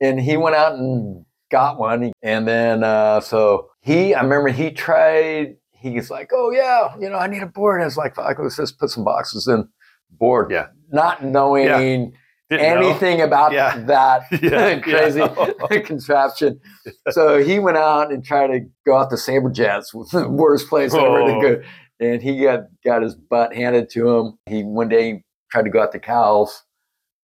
and he went out and got one. And then, uh, so he, I remember he tried, he's like, oh, yeah, you know, I need a board. And it's like, fuck, let's just put some boxes in board. Yeah. Not knowing know. anything about Yeah. that Yeah, crazy contraption. So he went out and tried to go out the Saber Jets, the worst place ever to Oh. go. And he got, got his butt handed to him. He one day tried to go out the cows.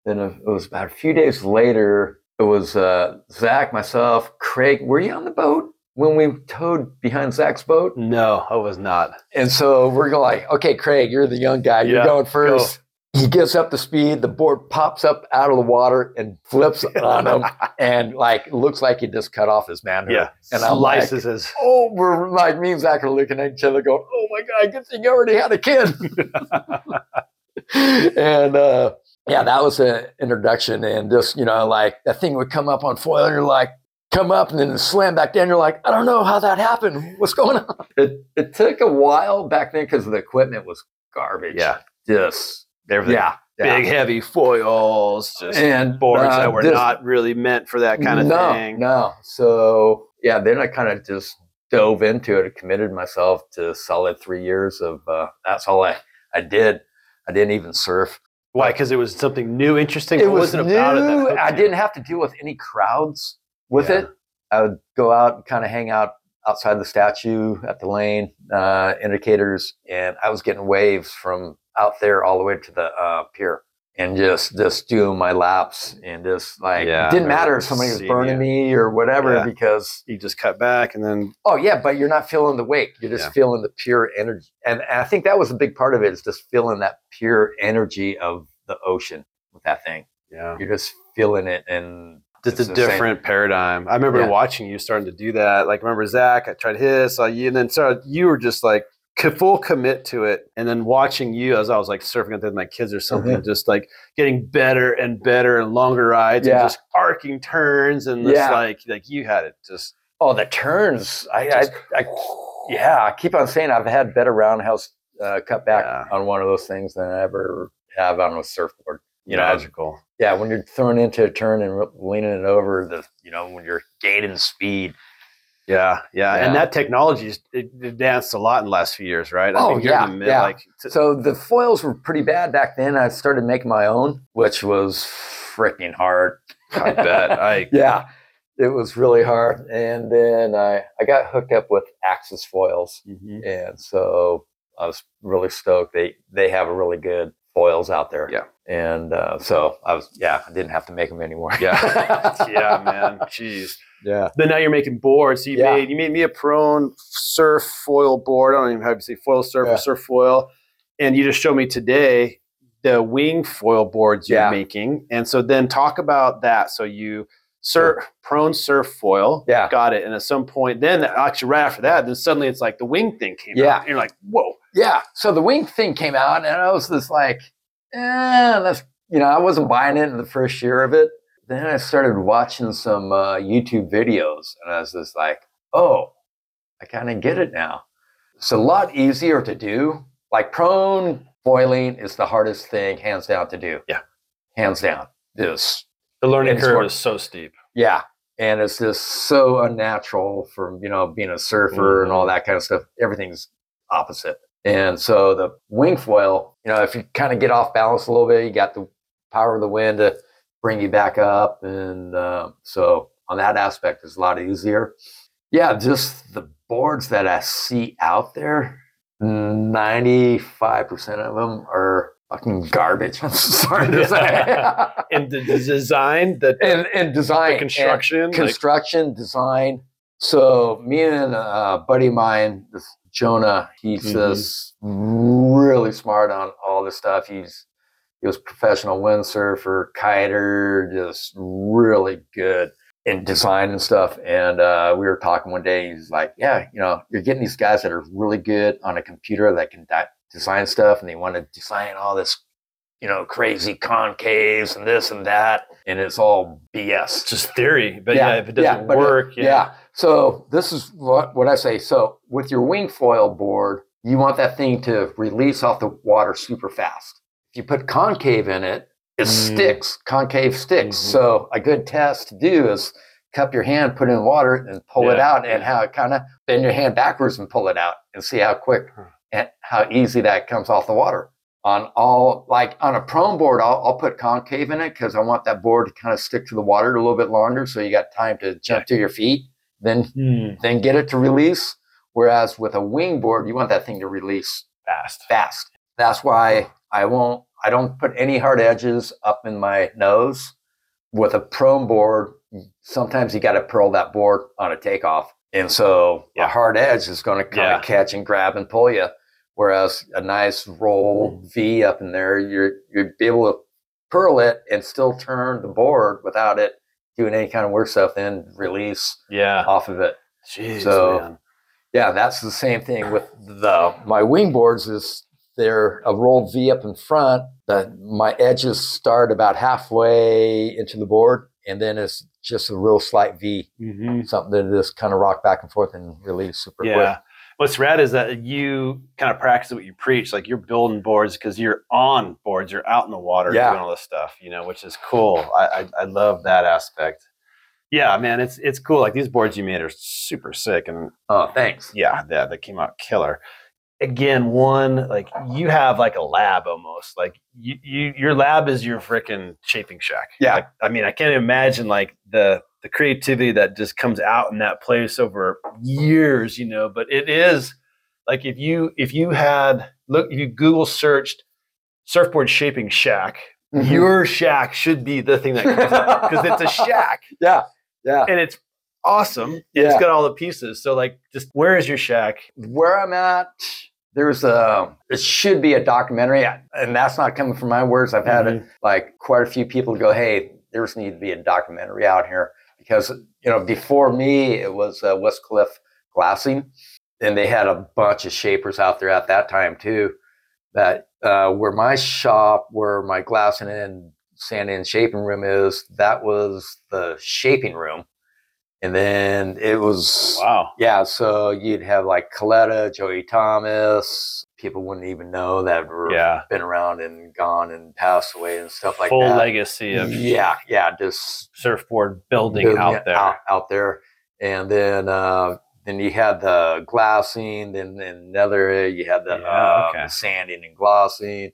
Then it was about a few days later. It was uh, Zach, myself, Craig. Were you on the boat when we towed behind Zach's boat? No, I was not. And so we're going like, okay, Craig, you're the young guy. You're Yeah, going first. He gets up to speed. The board pops up out of the water and flips on him, and like looks like he just cut off his manhood. yeah. And I'm like, Slices his oh, we're like me and Zach are looking at each other, going, "Oh my god, good thing you already had a kid." and uh, yeah, that was an introduction, and just you know, like that thing would come up on foil, and you're like, come up, and then slam back down. You're like, I don't know how that happened. What's going on? It it took a while back then because the equipment was garbage. Yeah. just everything. yeah, yeah. Big heavy foils, just and boards uh, that were just- not really meant for that kind of no, thing. No, so yeah, then I kind of just dove into it. I committed myself to solid three years of uh, that's all I I did. I didn't even surf. Why? Because it was something new, interesting. It What was it about it? that new. I didn't have to deal with any crowds with Yeah. it. I would go out and kind of hang out outside the statue at the lane uh, indicators, and I was getting waves from out there all the way to the uh, pier, and just just doing my laps, and just like Yeah, didn't matter if somebody was burning you. me or whatever Yeah. because You just cut back and then Oh yeah, but you're not feeling the weight. You're just Yeah. feeling the pure energy, and, and I think that was a big part of it is just feeling that pure energy of the ocean with that thing. yeah, You're just feeling it, and just it's a the same. different paradigm. I remember Yeah. watching you starting to do that. Like, remember Zach? I tried his, saw you, and then so you were just like full commit to it. And then watching you as I was like surfing with my kids or something, Mhm. just like getting better and better and longer rides Yeah. and just arcing turns and this Yeah. like like you had it just oh, the turns. I, I, Just- I yeah, I keep on saying I've had better roundhouse uh, cut back Yeah. on one of those things than I ever have on a surfboard. You know, magical. yeah, when you're throwing into a turn and leaning it over, the you know when you're gaining speed. Yeah, yeah, and Yeah. that technology's it advanced a lot in the last few years, right? Oh, you're yeah, mid- yeah. Like, t- So the foils were pretty bad back then. I started making my own, which was freaking hard. I bet. I yeah, it was really hard. And then I, I got hooked up with Axis foils, Mhm. and so I was really stoked. They they have a really good foils out there. Yeah. And uh, so I was yeah, I didn't have to make them anymore. Yeah. yeah, man. Jeez. yeah. Then now you're making boards. So you Yeah. made you made me a prone surf foil board. I don't even have to say foil surf Yeah. or surf foil. And you just showed me today the wing foil boards you're Yeah. making. And so then talk about that. So you surf prone surf foil. Yeah. Got it. And at some point, then actually right after that, then suddenly it's like the wing thing came Yeah. out. And you're like, whoa. Yeah. So the wing thing came out, and I was just like, eh, that's, you know, I wasn't buying it in the first year of it. Then I started watching some uh, YouTube videos, and I was just like, oh, I kind of get it now. It's a lot easier to do. Like prone foiling is the hardest thing, hands down, to do. Yeah. Hands down. This. The learning curve is so steep. Yeah. and it's just so unnatural from you know being a surfer and all that kind of stuff. Everything's opposite. And so the wing foil, you know, if you kind of get off balance a little bit, you got the power of the wind to bring you back up, and uh, so on that aspect, it's a lot easier. Yeah, just the boards that I see out there, ninety-five percent of them are fucking garbage. I'm sorry to say. and the, design, the, and and design, the and construction, like- construction, design. So me and a buddy of mine, this Jonah, he's Mhm. just really smart on all this stuff. He's he was professional windsurfer, kiter, just really good in design and stuff. And uh, we were talking one day. He's like, "Yeah, you know, you're getting these guys that are really good on a computer that can di- design stuff, and they want to design all this, you know, crazy concaves and this and that, and it's all BS." it's just theory. But yeah, if it doesn't it- work, yeah. yeah. So this is what what I say. So with your wing foil board, you want that thing to release off the water super fast. If you put concave in it, it Mm. sticks. Concave sticks. Mhm. So a good test to do is cup your hand, put it in water, and pull it out, and how it kind of bend your hand backwards and pull it out, and see how quick how easy that comes off the water. On all like on a prone board, I'll, I'll put concave in it because I want that board to kind of stick to the water a little bit longer, so you got time to jump to your feet, then Hmm, then get it to release. Whereas with a wing board, you want that thing to release fast. fast. That's why I won't. I don't put any hard edges up in my nose. With a prone board, sometimes you got to pearl that board on a takeoff, and so Yeah. a hard edge is going to kind Yeah. of catch and grab and pull you. Whereas a nice roll V up in there, you're you'd be able to curl it and still turn the board without it doing any kind of work stuff. Then release Yeah. off of it. Jeez, So- man. Yeah, that's the same thing with the my wing boards is they're a rolled V up in front. The my edges start about halfway into the board, and then it's just a real slight V, Mhm. something that just kind of rock back and forth and release super Yeah. What's rad is that you kind of practice what you preach. Like you're building boards because you're on boards, you're out in the water Yeah. doing all this stuff, you know, which is cool. I, I I love that aspect. Yeah, man, it's it's cool. Like these boards you made are super sick, and. Oh, thanks. yeah, yeah, they came out killer. Again, one like you have like a lab almost. Like you, you your lab is your freaking shaping shack. Yeah. Like, I mean, I can't imagine like the the creativity that just comes out in that place over years, you know. But it is like if you if you had look if you Google searched surfboard shaping shack, Mhm. your shack should be the thing that comes up because it's a shack yeah, yeah. and it's awesome. Yeah. It's got all the pieces. So like, just where is your shack? Where I'm at, there's a it should be a documentary, and that's not coming from my words. I've had Mhm. like quite a few people go, "Hey, there's need to be a documentary out here," because you know before me it was uh, West Cliff Glassing, and they had a bunch of shapers out there at that time too. That uh, where my shop, where my glassing and sanding and shaping room is, that was the shaping room, and then it was Wow. yeah, so you'd have like Coletta, Joey Thomas. People wouldn't even know that were Yeah. been around and gone and passed away and stuff like Full that. legacy of yeah, yeah, just surfboard building, building out there. out, out there. And then uh, then you had the glassing. Then in another you had the Yeah, um, okay. sanding and glossing.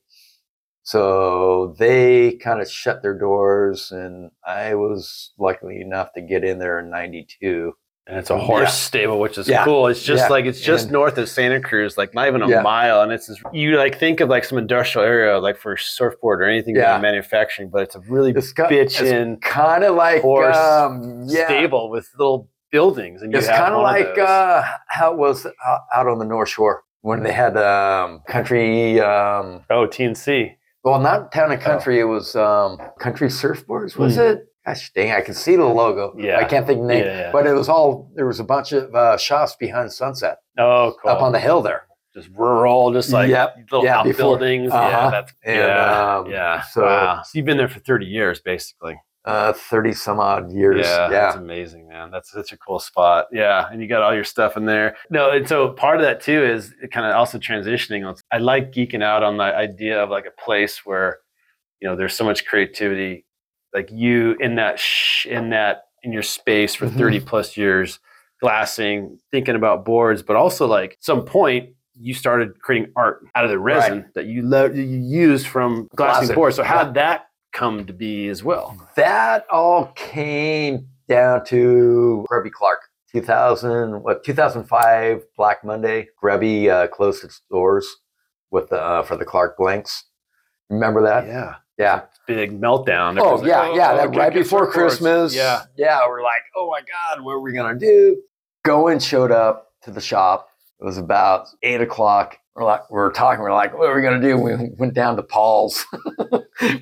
So they kind of shut their doors, and I was lucky enough to get in there in '92. And it's a horse Yeah. stable, which is Yeah. cool. It's just Yeah. like it's just And- north of Santa Cruz, like not even a mile. And it's just, you like think of like some industrial area, like for surfboard or anything Yeah. manufacturing, but it's a really It's bitchin' kind of like horse um, yeah, stable with little buildings. And you It's kind of like uh, how it was out, out on the North Shore when they had um, country. Um, oh TNC. well, not town and country. It was um, country surfboards. Was Hmm. it? Gosh dang! I can see the logo. Yeah. I can't think of the name. Yeah, yeah. But it was all. There was a bunch of uh, shops behind Sunset Oh, cool. up on the hill there. just rural, just like Yep. little Yeah, outbuildings. Yeah, uh-huh. that's And, yeah, um, yeah. so- wow. So you've been there for thirty years, basically. Uh, Thirty some odd years. Yeah, Yeah. that's amazing, man. That's such a cool spot. Yeah, and you got all your stuff in there. No, and so part of that too is kind of also transitioning. I like geeking out on the idea of like a place where you know there's so much creativity, like you in that sh- in that in your space for Mhm. 30 plus years, glassing, thinking about boards, but also like some point you started creating art out of the resin that you lo- you used from glassing Glassing, boards. So how yeah. that come to be as well? That all came down to Grubby Clark. 2000, what, 2005 Black Monday. Grubby uh, closed its doors with the, uh, for the Clark Blanks. Remember that? Yeah. Yeah. Big meltdown. Oh Everyone's like, yeah, yeah. Oh, that right before. Christmas. Yeah. yeah. We're like, oh my god, what are we gonna do? Goen showed up to the shop. It was about eight o'clock. We're like, we we're talking. We're like, what are we gonna do? We went down to Paul's.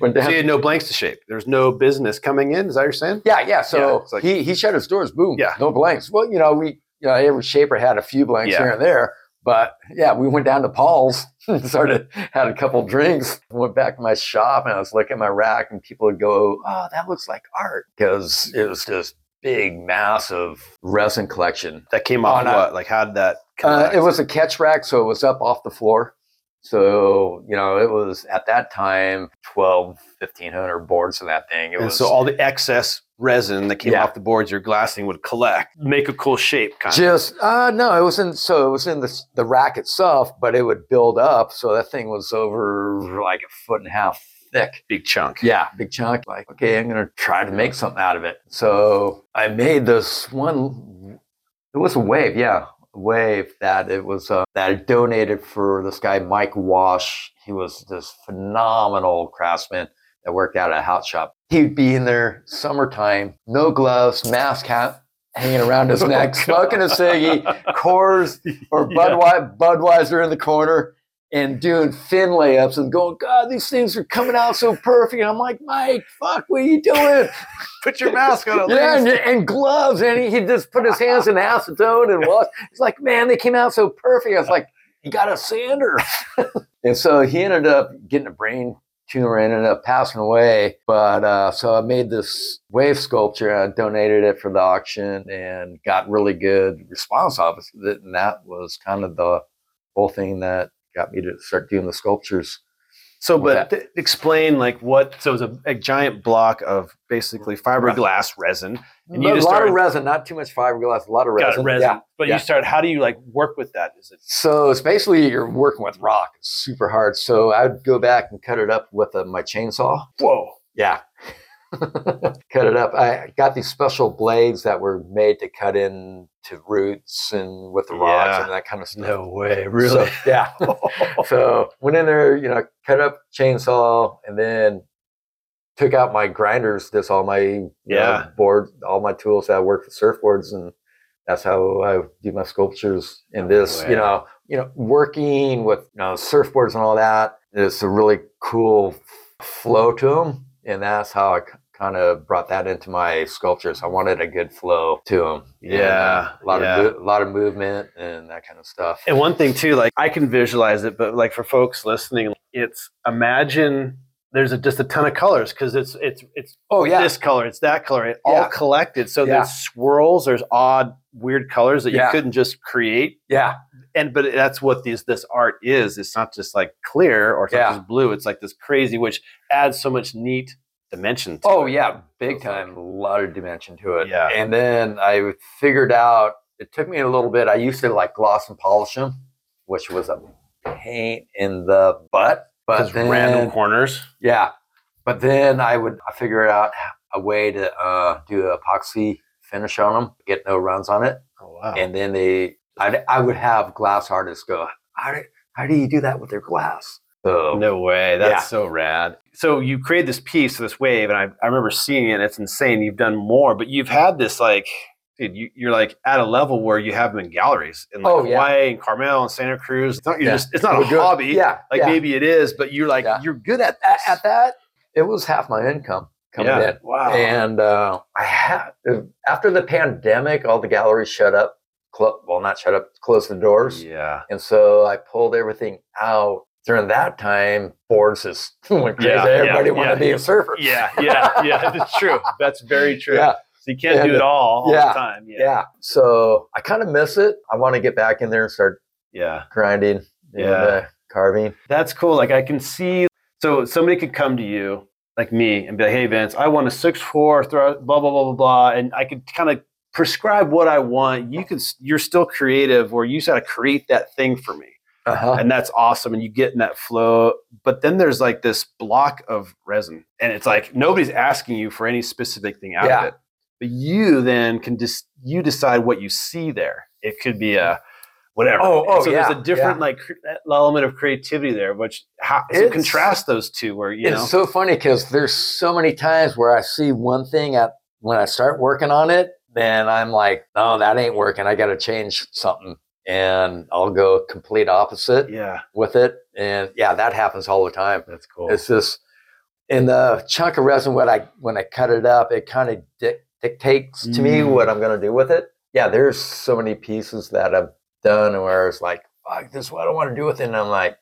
went So down. you had no blanks to shape. There's no business coming in. Is that what you're saying? Yeah, yeah. So Yeah, like- he he shut his doors. Boom. Yeah. No blanks. Well, you know, we you know every shaper had a few blanks Yeah. here and there. But yeah, we went down to Paul's, and started had a couple drinks, went back to my shop, and I was looking at my rack, and people would go, "Oh, that looks like art," because it was just big, massive resin collection. That came off what? Like how did that? Uh, it was a catch rack, so it was up off the floor. So, you know, it was at that time 12, 1500 boards of that thing. It and was so all the excess resin that came Yeah. off the boards your glassing would collect, make a cool shape, kind of. just uh no, it was in so it was in the the rack itself, but it would build up. So that thing was over like a foot and a half thick. Big chunk. Yeah, big chunk. Like, okay, I'm gonna try to make something out of it. So I made this one. It was a wave, yeah, a wave that it was uh, that donated for this guy Mike Wash. He was this phenomenal craftsman that worked out at a house shop. He'd be in there summertime, no gloves, mask hat hanging around his neck, smoking a ciggy, Coors or Yeah. Budweiser, Budweiser in the corner and doing fin layups and going, God, these things are coming out so perfect. And I'm like, Mike, fuck, what are you doing? Put your mask on yeah, and, and gloves. And he, he just put his hands in acetone and wash. He's like, man, they came out so perfect. I was like, you got a sander. and so he ended up getting a brain tumor and ended up passing away. But uh, so I made this wave sculpture. I donated it for the auction and got really good response off it. And that was kind of the whole thing that got me to start doing the sculptures. So, but th- explain like what? So it was a, a giant block of basically fiberglass resin. And you a lot started- of resin, not too much fiberglass, a lot of Got resin. it, resin. Yeah. But yeah. you started. How do you like work with that? Is it? So it's basically you're working with rock. It's super hard. So I'd go back and cut it up with uh my chainsaw. Whoa. Yeah. cut it up. I got these special blades that were made to cut into roots and with the rods Yeah. and that kind of stuff. No way. So, yeah. so went in there, you know, cut up chainsaw and then took out my grinders, just all my you know, Yeah. board, all my tools that I work with surfboards and that's how I do my sculptures in this, way. you know, you know, working with you know surfboards and all that. It's a really cool flow to them, and that's how I kind of brought that into my sculptures. I wanted a good flow to them. Um, yeah, a lot yeah. of a lot of movement and that kind of stuff. And one thing too, like I can visualize it, but like for folks listening, it's imagine there's a, just a ton of colors because it's it's it's Oh yeah, this color, it's that color, it all collected. So Yeah. there's swirls, there's odd, weird colors that you Yeah. couldn't just create. yeah, And but that's what these this art is. It's not just like clear or it's Yeah. not just blue. It's like this crazy, which adds so much neat dimension. To Oh it. yeah, big like- time. A lot of dimension to it. Yeah. And then I figured out it took me a little bit. I used to like gloss and polish them, which was a pain in the butt. But then, random corners. yeah. But then I would I figure out a way to uh, do an epoxy finish on them, get no runs on it, Oh wow. and then they I I would have glass artists go, how do how do you do that with their glass? So No way. That's Yeah. so rad. So you create this piece, this wave, and I, I remember seeing it. It's insane. You've done more, but you've had this like, dude, you, you're like at a level where you have them in galleries in like Oh, yeah. Hawaii and Carmel and Santa Cruz. It's not, you're Yeah. just, it's not We're a good. hobby. Yeah. Like maybe it is, but you're like, you're good at at, this. at that, it was half my income coming yeah. in. Wow. And uh, I had after the pandemic, all the galleries shut up. Well, not shut up, closed the doors, yeah. and so I pulled everything out. During that time, boards just went crazy. Yeah, yeah, Everybody wanted yeah. to be a surfer. Yeah. Yeah. Yeah. That's true. That's very true. yeah, So you can't And, do it all all yeah, the time. Yeah. yeah. So I kind of miss it. I want to get back in there and start Yeah. grinding, and, Yeah. uh, carving. That's cool. Like I can see. So somebody could come to you like me and be like, hey Vince, I want a six four throw blah blah blah blah blah, and I could kind of prescribe what I want. You can you're still creative, or you just got to create that thing for me, Uh-huh. and that's awesome. And you get in that flow. But then there's like this block of resin, and it's like nobody's asking you for any specific thing out Yeah. of it, but you then can just you decide what you see there. It could be a whatever. Oh, oh, so yeah, there's a different yeah. like cr- element of creativity there, which how so contrast those two where you it's know so funny because there's so many times where I see one thing at when I start working on it, then I'm like, no, that ain't working. I got to change something, and I'll go complete opposite yeah, with it. And yeah, that happens all the time. that's cool. It's just in the chunk of resin when I when I cut it up, it kind of dic- dictates to me Mm. what I'm going to do with it. Yeah, there's so many pieces that I've done where it's like, fuck, this is what I want to do with it, and I'm like,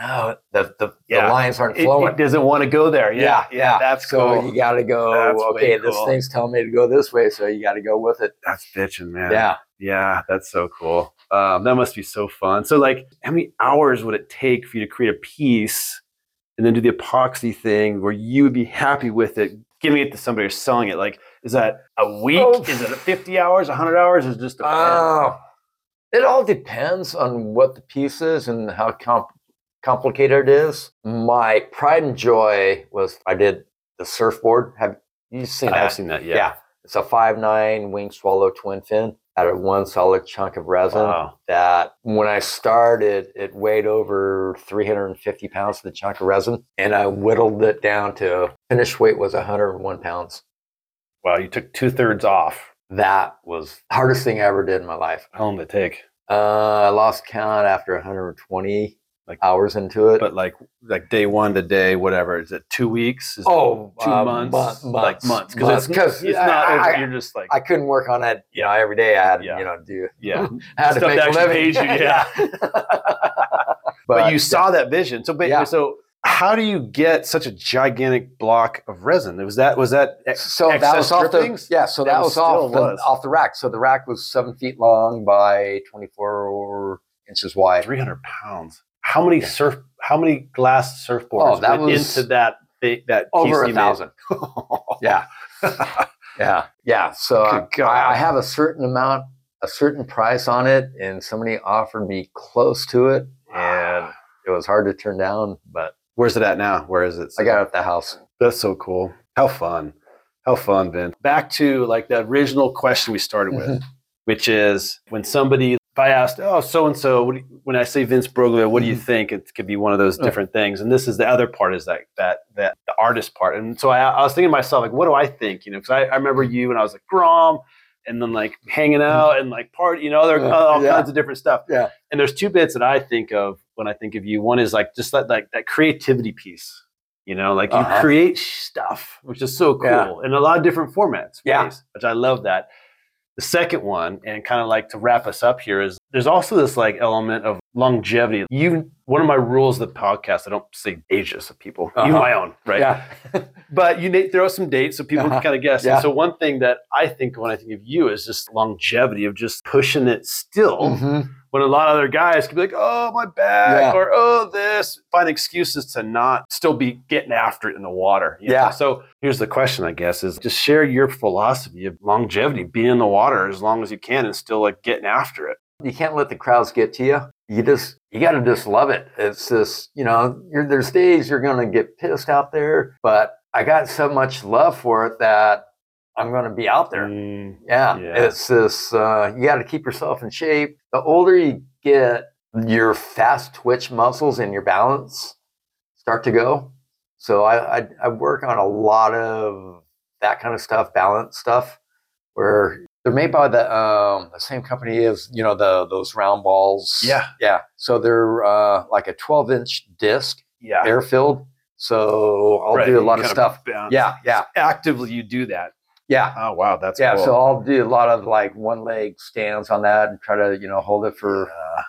no, the the, Yeah. the lines aren't flowing. it doesn't want to go there. Yeah, yeah, that's so cool. you got to go. That's okay, this cool. thing's telling me to go this way, so you got to go with it. that's bitching, man. Yeah. yeah, that's so cool. Um, that must be so fun. So, like, how many hours would it take for you to create a piece and then do the epoxy thing where you would be happy with it, giving it to somebody or selling it? Like, is that a week? Oh. Is it 50 hours, 100 hours? Is it just a Oh, it all depends on what the piece is and how com- complicated it is. My pride and joy was I did the surfboard. Have you seen I that? have seen that. Yeah. Yeah. It's a five nine wing swallow twin fin out of one solid chunk of resin. Wow. That when I started, it weighed over 350 pounds of the chunk of resin, and I whittled it down to finished weight was 101 pounds. Wow. You took two thirds off. That was the hardest thing I ever did in my life. How long did it take? Uh, I lost count after 120 Like- hours into it. But like, like day one to day, whatever. Is it two weeks? Is oh, two uh, months? mon- Like months. Because Months, it's, 'cause it's I- not, I- you're just like, I couldn't work on it, you know, every day. I had, to, Yeah. you know, do yeah. had to Stuff make that living. you, yeah. but, you yeah. saw that vision. So, ba- Yeah. so how do you get such a gigantic block of resin? Was that was that ex- So that was off the drippings? yeah. So That that, was off the was. off the rack. So the rack was seven feet long by 24 inches wide. three hundred pounds. How many Yeah. surf? How many glass surfboards Oh, that went was into that thing, that Over piece a you thousand. Yeah, yeah, yeah. So uh, I, I have a certain amount, a certain price on it, and somebody offered me close to it, and it was hard to turn down. But Where's it at now? Where is it? I got it at the house. That's so cool. How fun. How fun, Ben. Back to like the original question we started with, which is when somebody, if I asked, oh, so and so, when I say Vince Broglio, what do you Mhm. think? It could be one of those Yeah. different things. And this is the other part is that, that, that the artist part. And so I, I was thinking to myself, like, what do I think? You know, because I, I remember you and I was like, Grom, and then like hanging out and like party, you know, there are all Yeah. kinds of different stuff. Yeah. And there's two bits that I think of when I think of you. One is like just that, like that creativity piece. You know, like you Uh-huh. create stuff, which is so cool Yeah. in a lot of different formats. Yeah. ways, which I love that. The second one, and kind of like to wrap us up here, is there's also this like element of longevity. You, one of my rules of the podcast, I don't say ages of people, Uh-huh. my own, right? Yeah. But you throw some dates so people Uh-huh. can kind of guess. Yeah. And so one thing that I think when I think of you is just longevity of just pushing it still Mhm. When a lot of other guys could be like, oh, my back, Yeah. or oh, this, find excuses to not still be getting after it in the water. you know? Yeah. So here's the question, I guess, is just share your philosophy of longevity, being in the water as long as you can and still like getting after it. You can't let the crowds get to you. You just you got to just love it. It's just you know, you're, there's days you're gonna get pissed out there, but I got so much love for it that I'm gonna be out there. Mm, Yeah, Yeah. it's this. Uh, you got to keep yourself in shape. The older you get, your fast twitch muscles and your balance start to go. So I, I, I work on a lot of that kind of stuff, balance stuff, where they're made by the um, the same company as you know the those round balls. Yeah. yeah. So they're uh, like a 12 inch disc, yeah. air filled. So I'll Right, do a lot of stuff. bounce. Yeah, yeah, Actively, you do that. Yeah. Oh, wow. That's Yeah, cool. so I'll do a lot of like one leg stands on that and try to, you know, hold it for, Uh,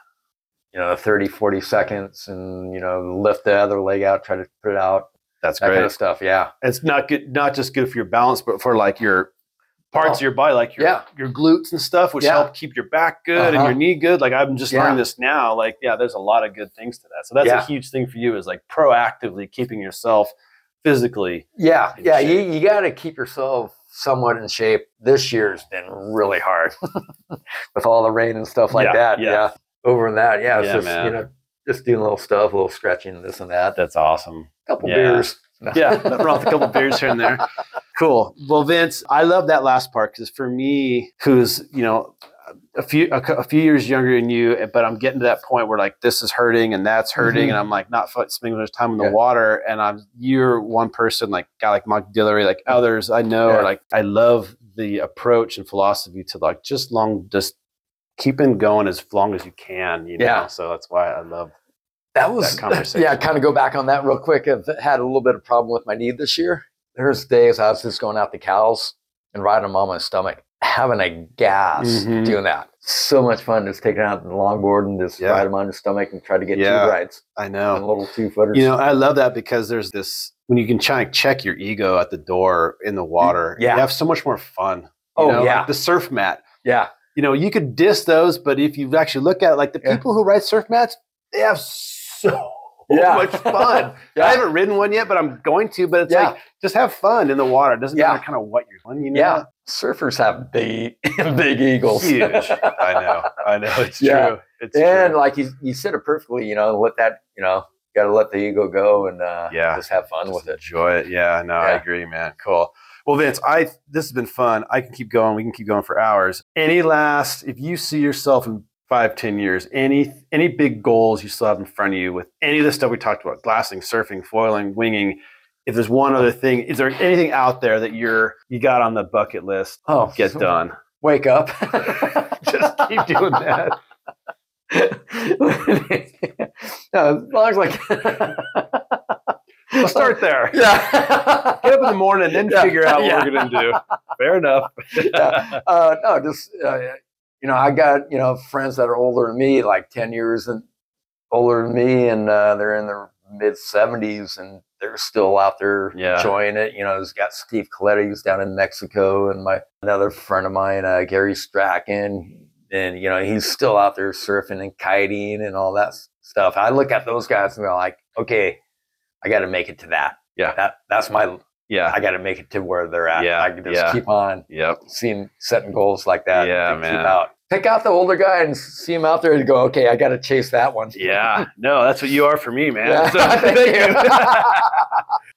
you know, 30, 40 seconds and, you know, lift the other leg out, try to put it out, that's that great. kind of stuff. Yeah. it's not good, not just good for your balance, but for like your parts Oh. of your body, like your Yeah. your glutes and stuff, which Yeah. help keep your back good and Uh-huh. your knee good. Like I'm just Yeah. learning this now. Like, yeah, there's a lot of good things to that. So that's a huge thing for you is like proactively keeping yourself physically. Yeah, yeah. You, you got to keep yourself somewhat in shape. This year's been really hard with all the rain and stuff like Yeah, that. yeah. Yeah. Over in that, yeah, it's Yeah, just man. you know, just doing a little stuff, a little stretching, this and that. That's awesome. couple beers. Yeah, wrong with a couple beers here and there. Cool. Well, Vince, I love that last part because for me, who's you know a few a, a few years younger than you, but I'm getting to that point where like this is hurting and that's hurting, Mhm. and I'm like not spending much time in the Yeah. water, and I'm you're one person like guy like Mark Dillery, like others I know, Yeah. are like I love the approach and philosophy to like just long just keeping going as long as you can, you know. Yeah. So that's why I love That was that conversation. Yeah, kind of go back on that real quick. I've had a little bit of problem with my knee this year. There's days I was just going out the Cowells and riding them on my stomach, having a gas Mhm. doing that. So much fun just taking out the longboard and just Yeah. ride them on your stomach and try to get Yeah. two rides I know. little two footers. You know, I love that because there's this when you can try and check your ego at the door in the water. Yeah. you have so much more fun. you Oh, know? yeah. Like the surf mat. yeah, You know, you could diss those, but if you actually look at it, like the Yeah. people who ride surf mats, they have so Yeah. much fun. Yeah. I haven't ridden one yet, but I'm going to. But it's Yeah. like just have fun in the water. It doesn't Yeah. matter kind of what you're doing. You know? yeah. Surfers have big, big eagles. huge. I know. I know. It's Yeah. true. It's and true. like you, you said it perfectly. You know, let that. You know, got to let the ego go and uh, Yeah. just have fun Just with it. Enjoy it. Yeah, no, I agree, man. Cool. Well, Vince, I this has been fun. I can keep going. We can keep going for hours. Any last, if you see yourself in five, ten years, any any big goals you still have in front of you with any of the stuff we talked about, glassing, surfing, foiling, winging. If there's one other thing, is there anything out there that you're you got on the bucket list? Oh, Get done. Wake up. Just keep doing that. no, as long as like We'll start there. Yeah. Get up in the morning and then Yeah. figure out what Yeah. we're gonna do. Fair enough. Yeah. uh, no, just uh, you know, I got you know friends that are older than me, like ten years and older than me, and uh, they're in their mid seventies, and they're still out there Yeah. enjoying it. You know, there's got Steve Coletti who's down in Mexico, and my another friend of mine, uh, Gary Strachan, and you know he's still out there surfing and kiting and all that stuff. I look at those guys and they're like, okay, I got to make it to that. Yeah. that that's my. Yeah. I got to make it to where they're at. Yeah, I can just yeah. keep on Yep. seeing setting goals like that. Yeah, man. Keep out. Pick out the older guy and see him out there and go, okay, I got to chase that one. Yeah, no, that's what you are for me, man. Yeah, So, thank you.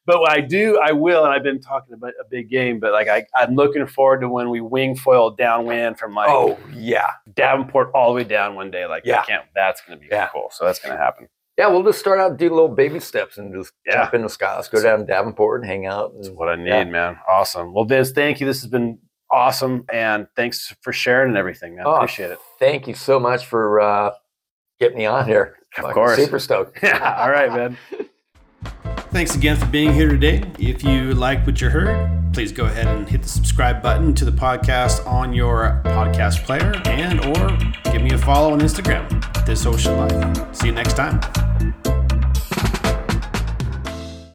but I do, I will, and I've been talking about a big game, but like I, I'm looking forward to when we wing foil downwind from like oh yeah, Davenport all the way down one day. Like, Yeah. I can't, that's going to be Yeah. cool. So that's going to happen. yeah. We'll just start out, do little baby steps, and just Yeah. jump in the skies, go down to Davenport, and hang out. That's what I need, Yeah. man. Awesome. Well, Vince, thank you. This has been awesome. And thanks for sharing and everything, man. Oh, Appreciate it. Thank you so much for uh, getting me on here. Of Fucking course. super stoked. Yeah. All right, man. Thanks again for being here today. If you liked what you heard, please go ahead and hit the subscribe button to the podcast on your podcast player and or give me a follow on Instagram, This Ocean Life. See you next time.